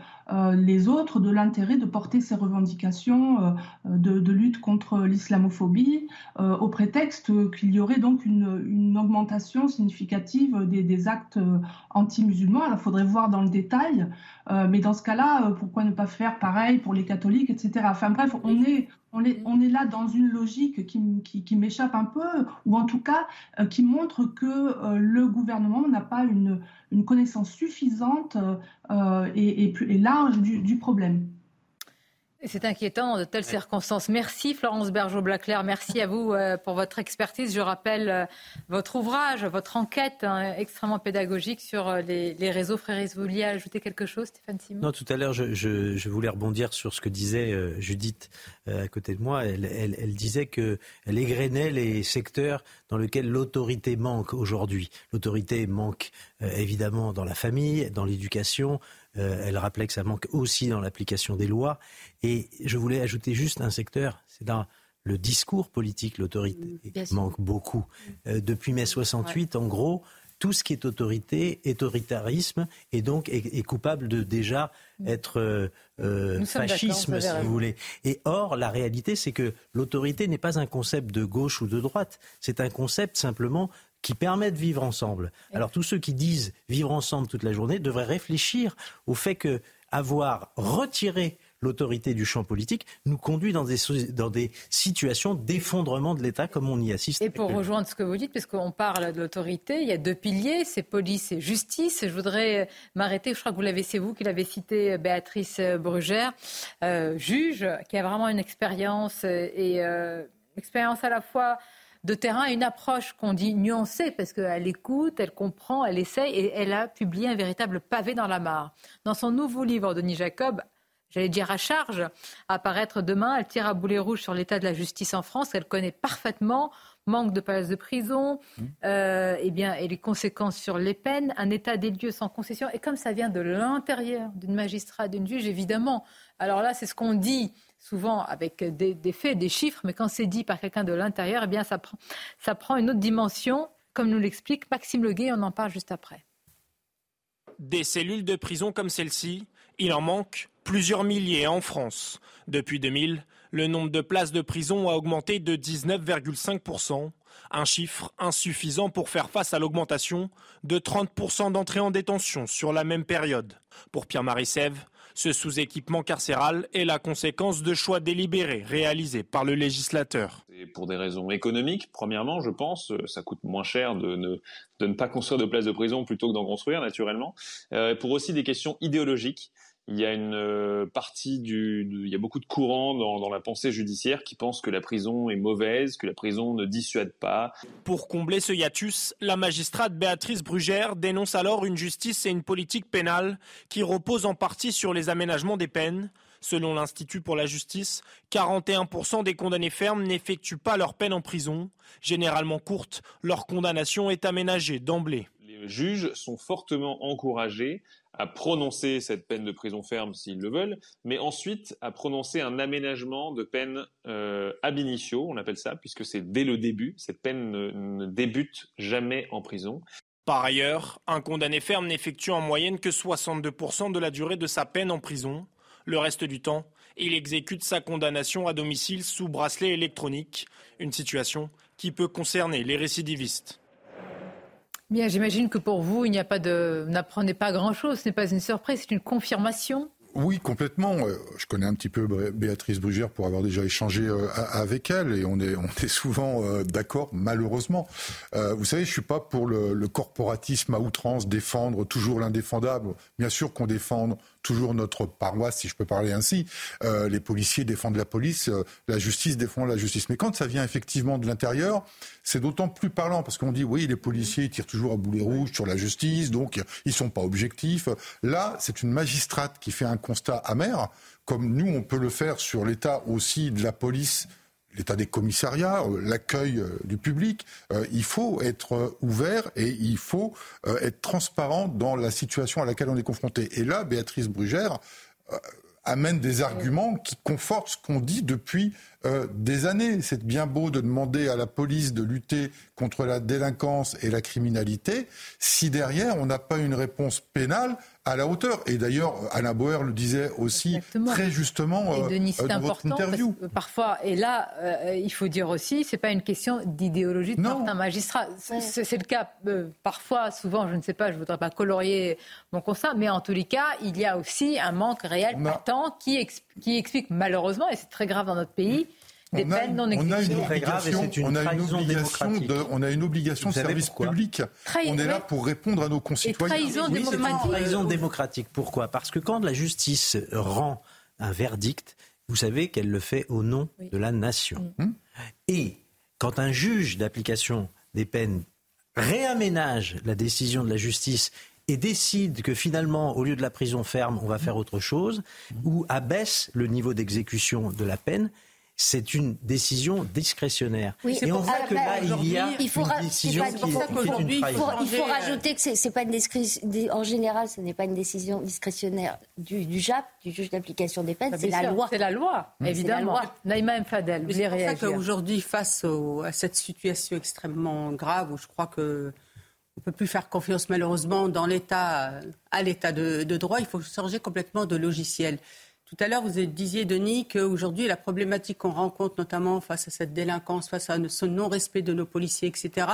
les autres de l'intérêt de porter ces revendications euh, de, lutte contre l'islamophobie euh, au prétexte qu'il y aurait donc une, augmentation significative des, actes anti-musulmans. Alors il faudrait voir dans le détail, mais dans ce cas-là, pourquoi ne pas faire pareil pour les catholiques, etc. Enfin bref, on est, on est, là dans une logique qui, m'échappe un peu, ou en tout cas qui montre que le gouvernement n'a pas une, connaissance suffisante euh, et, et, large du, problème. C'est inquiétant de telles circonstances. Merci Florence Bergeau-Blaclair, merci à vous euh, pour votre expertise. Je rappelle euh, votre ouvrage, votre enquête hein, extrêmement pédagogique sur les, réseaux fréristes. Vous vouliez ajouter quelque chose, Stéphane Simon? Non, tout à l'heure, je, voulais rebondir sur ce que disait Judith à côté de moi. Elle, elle disait qu'elle égrenait les secteurs dans lesquels l'autorité manque aujourd'hui. L'autorité manque euh, évidemment dans la famille, dans l'éducation. Euh, elle rappelait que ça manque aussi dans l'application des lois. Et je voulais ajouter juste un secteur, c'est dans le discours politique, l'autorité manque beaucoup. Euh, depuis mai 68, en gros, tout ce qui est autorité, autoritarisme, et donc est, coupable de déjà être fascisme, si vous voulez. Et or, la réalité, c'est que l'autorité n'est pas un concept de gauche ou de droite, c'est un concept simplement qui permet de vivre ensemble. Alors tous ceux qui disent vivre ensemble toute la journée devraient réfléchir au fait que avoir retiré l'autorité du champ politique nous conduit dans des, dans des situations d'effondrement de l'État comme on y assiste. Et pour rejoindre ce que vous dites, puisqu'on parle de l'autorité, il y a deux piliers, c'est police et justice. Je voudrais m'arrêter, je crois que vous l'avez, c'est vous qui l'avez cité, Béatrice Brugère, euh, juge, qui a vraiment une expérience et euh, expérience à la fois de terrain une approche qu'on dit nuancée parce qu'elle écoute, elle comprend, elle essaye et elle a publié un véritable pavé dans la mare. Dans son nouveau livre, Denis Jacob, j'allais dire à charge, à apparaître demain, elle tire à boulet rouge sur l'état de la justice en France, qu'elle connaît parfaitement, manque de places de prison, mmh. euh, eh bien, et les conséquences sur les peines, un état des lieux sans concession. Et comme ça vient de l'intérieur d'une magistrate, d'une juge, évidemment, alors là, c'est ce qu'on dit souvent avec des, faits, des chiffres, mais quand c'est dit par quelqu'un de l'intérieur, eh bien, ça prend, une autre dimension, comme nous l'explique Maxime Leguet, on en parle juste après. Des cellules de prison comme celle-ci, il en manque plusieurs milliers en France. Depuis 2000, le nombre de places de prison a augmenté de 19,5%, un chiffre insuffisant pour faire face à l'augmentation de 30% d'entrées en détention sur la même période. Pour Pierre-Marie Sève, ce sous-équipement carcéral est la conséquence de choix délibérés réalisés par le législateur. pour des raisons économiques, premièrement, je pense, ça coûte moins cher de ne, pas construire de places de prison plutôt que d'en construire, naturellement. Euh, pour aussi des questions idéologiques. Il y a une euh, partie du, y a beaucoup de courants dans, dans, la pensée judiciaire qui pensent que la prison est mauvaise, que la prison ne dissuade pas. Pour combler ce hiatus, la magistrate Béatrice Brugère dénonce alors une justice et une politique pénale qui reposent en partie sur les aménagements des peines. Selon l'Institut pour la justice, 41% des condamnés fermes n'effectuent pas leur peine en prison. Généralement courte, leur condamnation est aménagée d'emblée. Juges sont fortement encouragés à prononcer cette peine de prison ferme s'ils le veulent, mais ensuite à prononcer un aménagement de peine euh, ab initio, on appelle ça, puisque c'est dès le début, cette peine ne, débute jamais en prison. Par ailleurs, un condamné ferme n'effectue en moyenne que 62% de la durée de sa peine en prison. Le reste du temps, il exécute sa condamnation à domicile sous bracelet électronique, une situation qui peut concerner les récidivistes. Bien, j'imagine que pour vous, il n'y a pas de, n'apprenez pas grand-chose. Ce n'est pas une surprise, c'est une confirmation. Oui, complètement. Euh, je connais un petit peu Béatrice Brugère pour avoir déjà échangé euh, avec elle et on est, souvent euh, d'accord, malheureusement. Vous savez, je suis pas pour le, le corporatisme à outrance, défendre toujours l'indéfendable. Bien sûr qu'on défend toujours notre paroisse, si je peux parler ainsi. Euh, les policiers défendent la police, euh, la justice défend la justice. Mais quand ça vient effectivement de l'intérieur, c'est d'autant plus parlant parce qu'on dit oui, les policiers tirent toujours à boulet rouge sur la justice, donc ils sont pas objectifs. Là, c'est une magistrate qui fait un constat amer, comme nous on peut le faire sur l'état aussi de la police l'état des commissariats, euh, l'accueil euh, du public. Euh, il faut être ouvert et il faut être transparent dans la situation à laquelle on est confronté. Et là, Béatrice Brugère amène des arguments qui confortent ce qu'on dit depuis euh, des années. C'est bien beau de demander à la police de lutter contre la délinquance et la criminalité si derrière on n'a pas une réponse pénale à la hauteur. Et d'ailleurs, Alain Boer le disait aussi très justement et Denis, euh, dans votre interview. parfois, et là, euh, il faut dire aussi, c'est pas une question d'idéologie de certains magistrats. C'est le cas parfois, souvent, je ne sais pas, je voudrais pas colorier mon constat, mais en tous les cas, il y a aussi un manque réel, patent, qui, qui explique malheureusement, et c'est très grave dans notre pays, des peines non exécutées. On a une obligation, de, on a une obligation de service public. on est là pour répondre à nos concitoyens. Et trahison démocratique. trahison démocratique. Pourquoi? Parce que quand la justice rend un verdict, vous savez qu'elle le fait au nom de la nation. Mm. Et quand un juge d'application des peines réaménage la décision de la justice et décide que finalement, au lieu de la prison ferme, on va faire autre chose, ou abaisse le niveau d'exécution de la peine, c'est une décision discrétionnaire. et on voit que là, il y a une décision qui, est, une il, faut, il faut rajouter que c'est pas une en général, ce n'est pas une décision discrétionnaire du, du JAP, du juge d'application des peines, c'est la loi. C'est la loi, évidemment. Naïma Mfadel, vous C'est pour ça qu'aujourd'hui, face à cette situation extrêmement grave, où je crois que on ne peut plus faire confiance malheureusement dans l'État, à l'État de, de, droit. Il faut changer complètement de logiciel. Tout à l'heure, vous disiez, Denis, qu'aujourd'hui, la problématique qu'on rencontre, notamment face à cette délinquance, face à ce non-respect de nos policiers, etc.,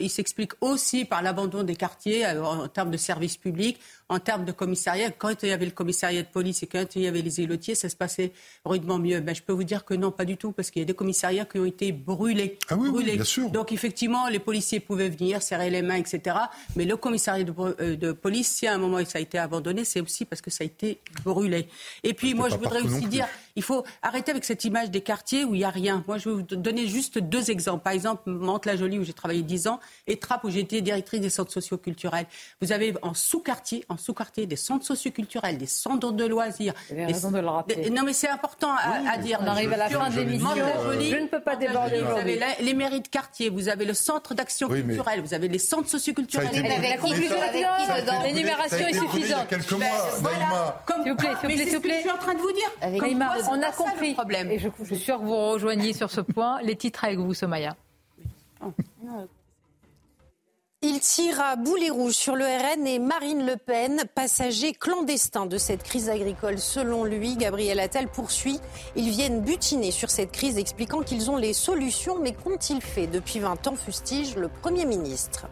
il s'explique aussi par l'abandon des quartiers euh, en termes de services publics, en termes de commissariat. Quand il y avait le commissariat de police et quand il y avait les élotiers, ça se passait rudement mieux. Ben, je peux vous dire que non, pas du tout, parce qu'il y a des commissariats qui ont été brûlés. Ah oui, brûlés. bien sûr. Donc, effectivement, les policiers pouvaient venir, serrer les mains, etc. Mais le commissariat de, euh, de police, si à un moment ça a été abandonné, c'est aussi parce que ça a été brûlé. Et puis, moi, je voudrais aussi dire, il faut arrêter avec cette image des quartiers où il n'y a rien. Moi, je vais vous donner juste deux exemples. Par exemple, Mantes-la-Jolie, où j'ai travaillé dix ans, et Trappes, où j'ai été directrice des centres socioculturels. Vous avez en sous-quartier, en sous-quartier, des centres socioculturels, des centres de loisirs. Vous avez raison de le rappeler. non, mais c'est important à, dire. On arrive à la fin de l'émission. Je ne peux pas déborder Vous avez les mairies de quartier, vous avez le centre d'action culturelle, vous avez les centres socioculturels. La conclusion l'énumération est suffisante. quelques mois, S'il vous plaît, s'il vous plaît. Je suis en train de vous dire. on a compris. Problème. Et je, suis sûr que vous rejoignez sur ce point. Les titres avec vous, Somaya? Il tire à boulet rouge sur le RN et Marine Le Pen, passager clandestin de cette crise agricole. Selon lui, Gabriel Attal poursuit. Ils viennent butiner sur cette crise, expliquant qu'ils ont les solutions. Mais qu'ont-ils fait depuis 20 ans, fustige le Premier ministre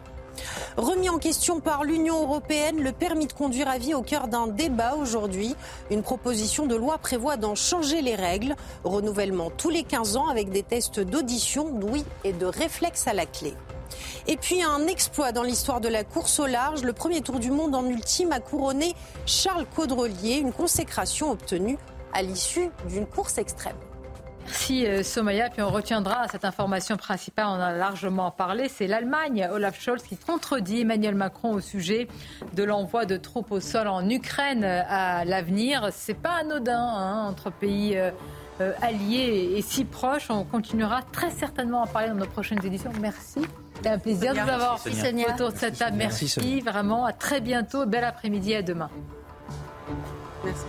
Remis en question par l'Union européenne, le permis de conduire à vie au cœur d'un débat aujourd'hui. Une proposition de loi prévoit d'en changer les règles. Renouvellement tous les 15 ans avec des tests d'audition, d'ouïe et de réflexe à la clé. Et puis un exploit dans l'histoire de la course au large. Le premier tour du monde en ultime a couronné Charles Caudrelier, une consécration obtenue à l'issue d'une course extrême. Merci euh, Somaya. Puis on retiendra cette information principale, on en a largement parlé, c'est l'Allemagne, Olaf Scholz, qui contredit Emmanuel Macron au sujet de l'envoi de troupes au sol en Ukraine euh, à l'avenir. C'est pas anodin hein, entre pays euh, alliés et si proches. On continuera très certainement à en parler dans nos prochaines éditions. Merci. C'est un plaisir de vous avoir autour de cette table. Merci, Merci vraiment. À très bientôt. Bel après-midi. À demain. Merci.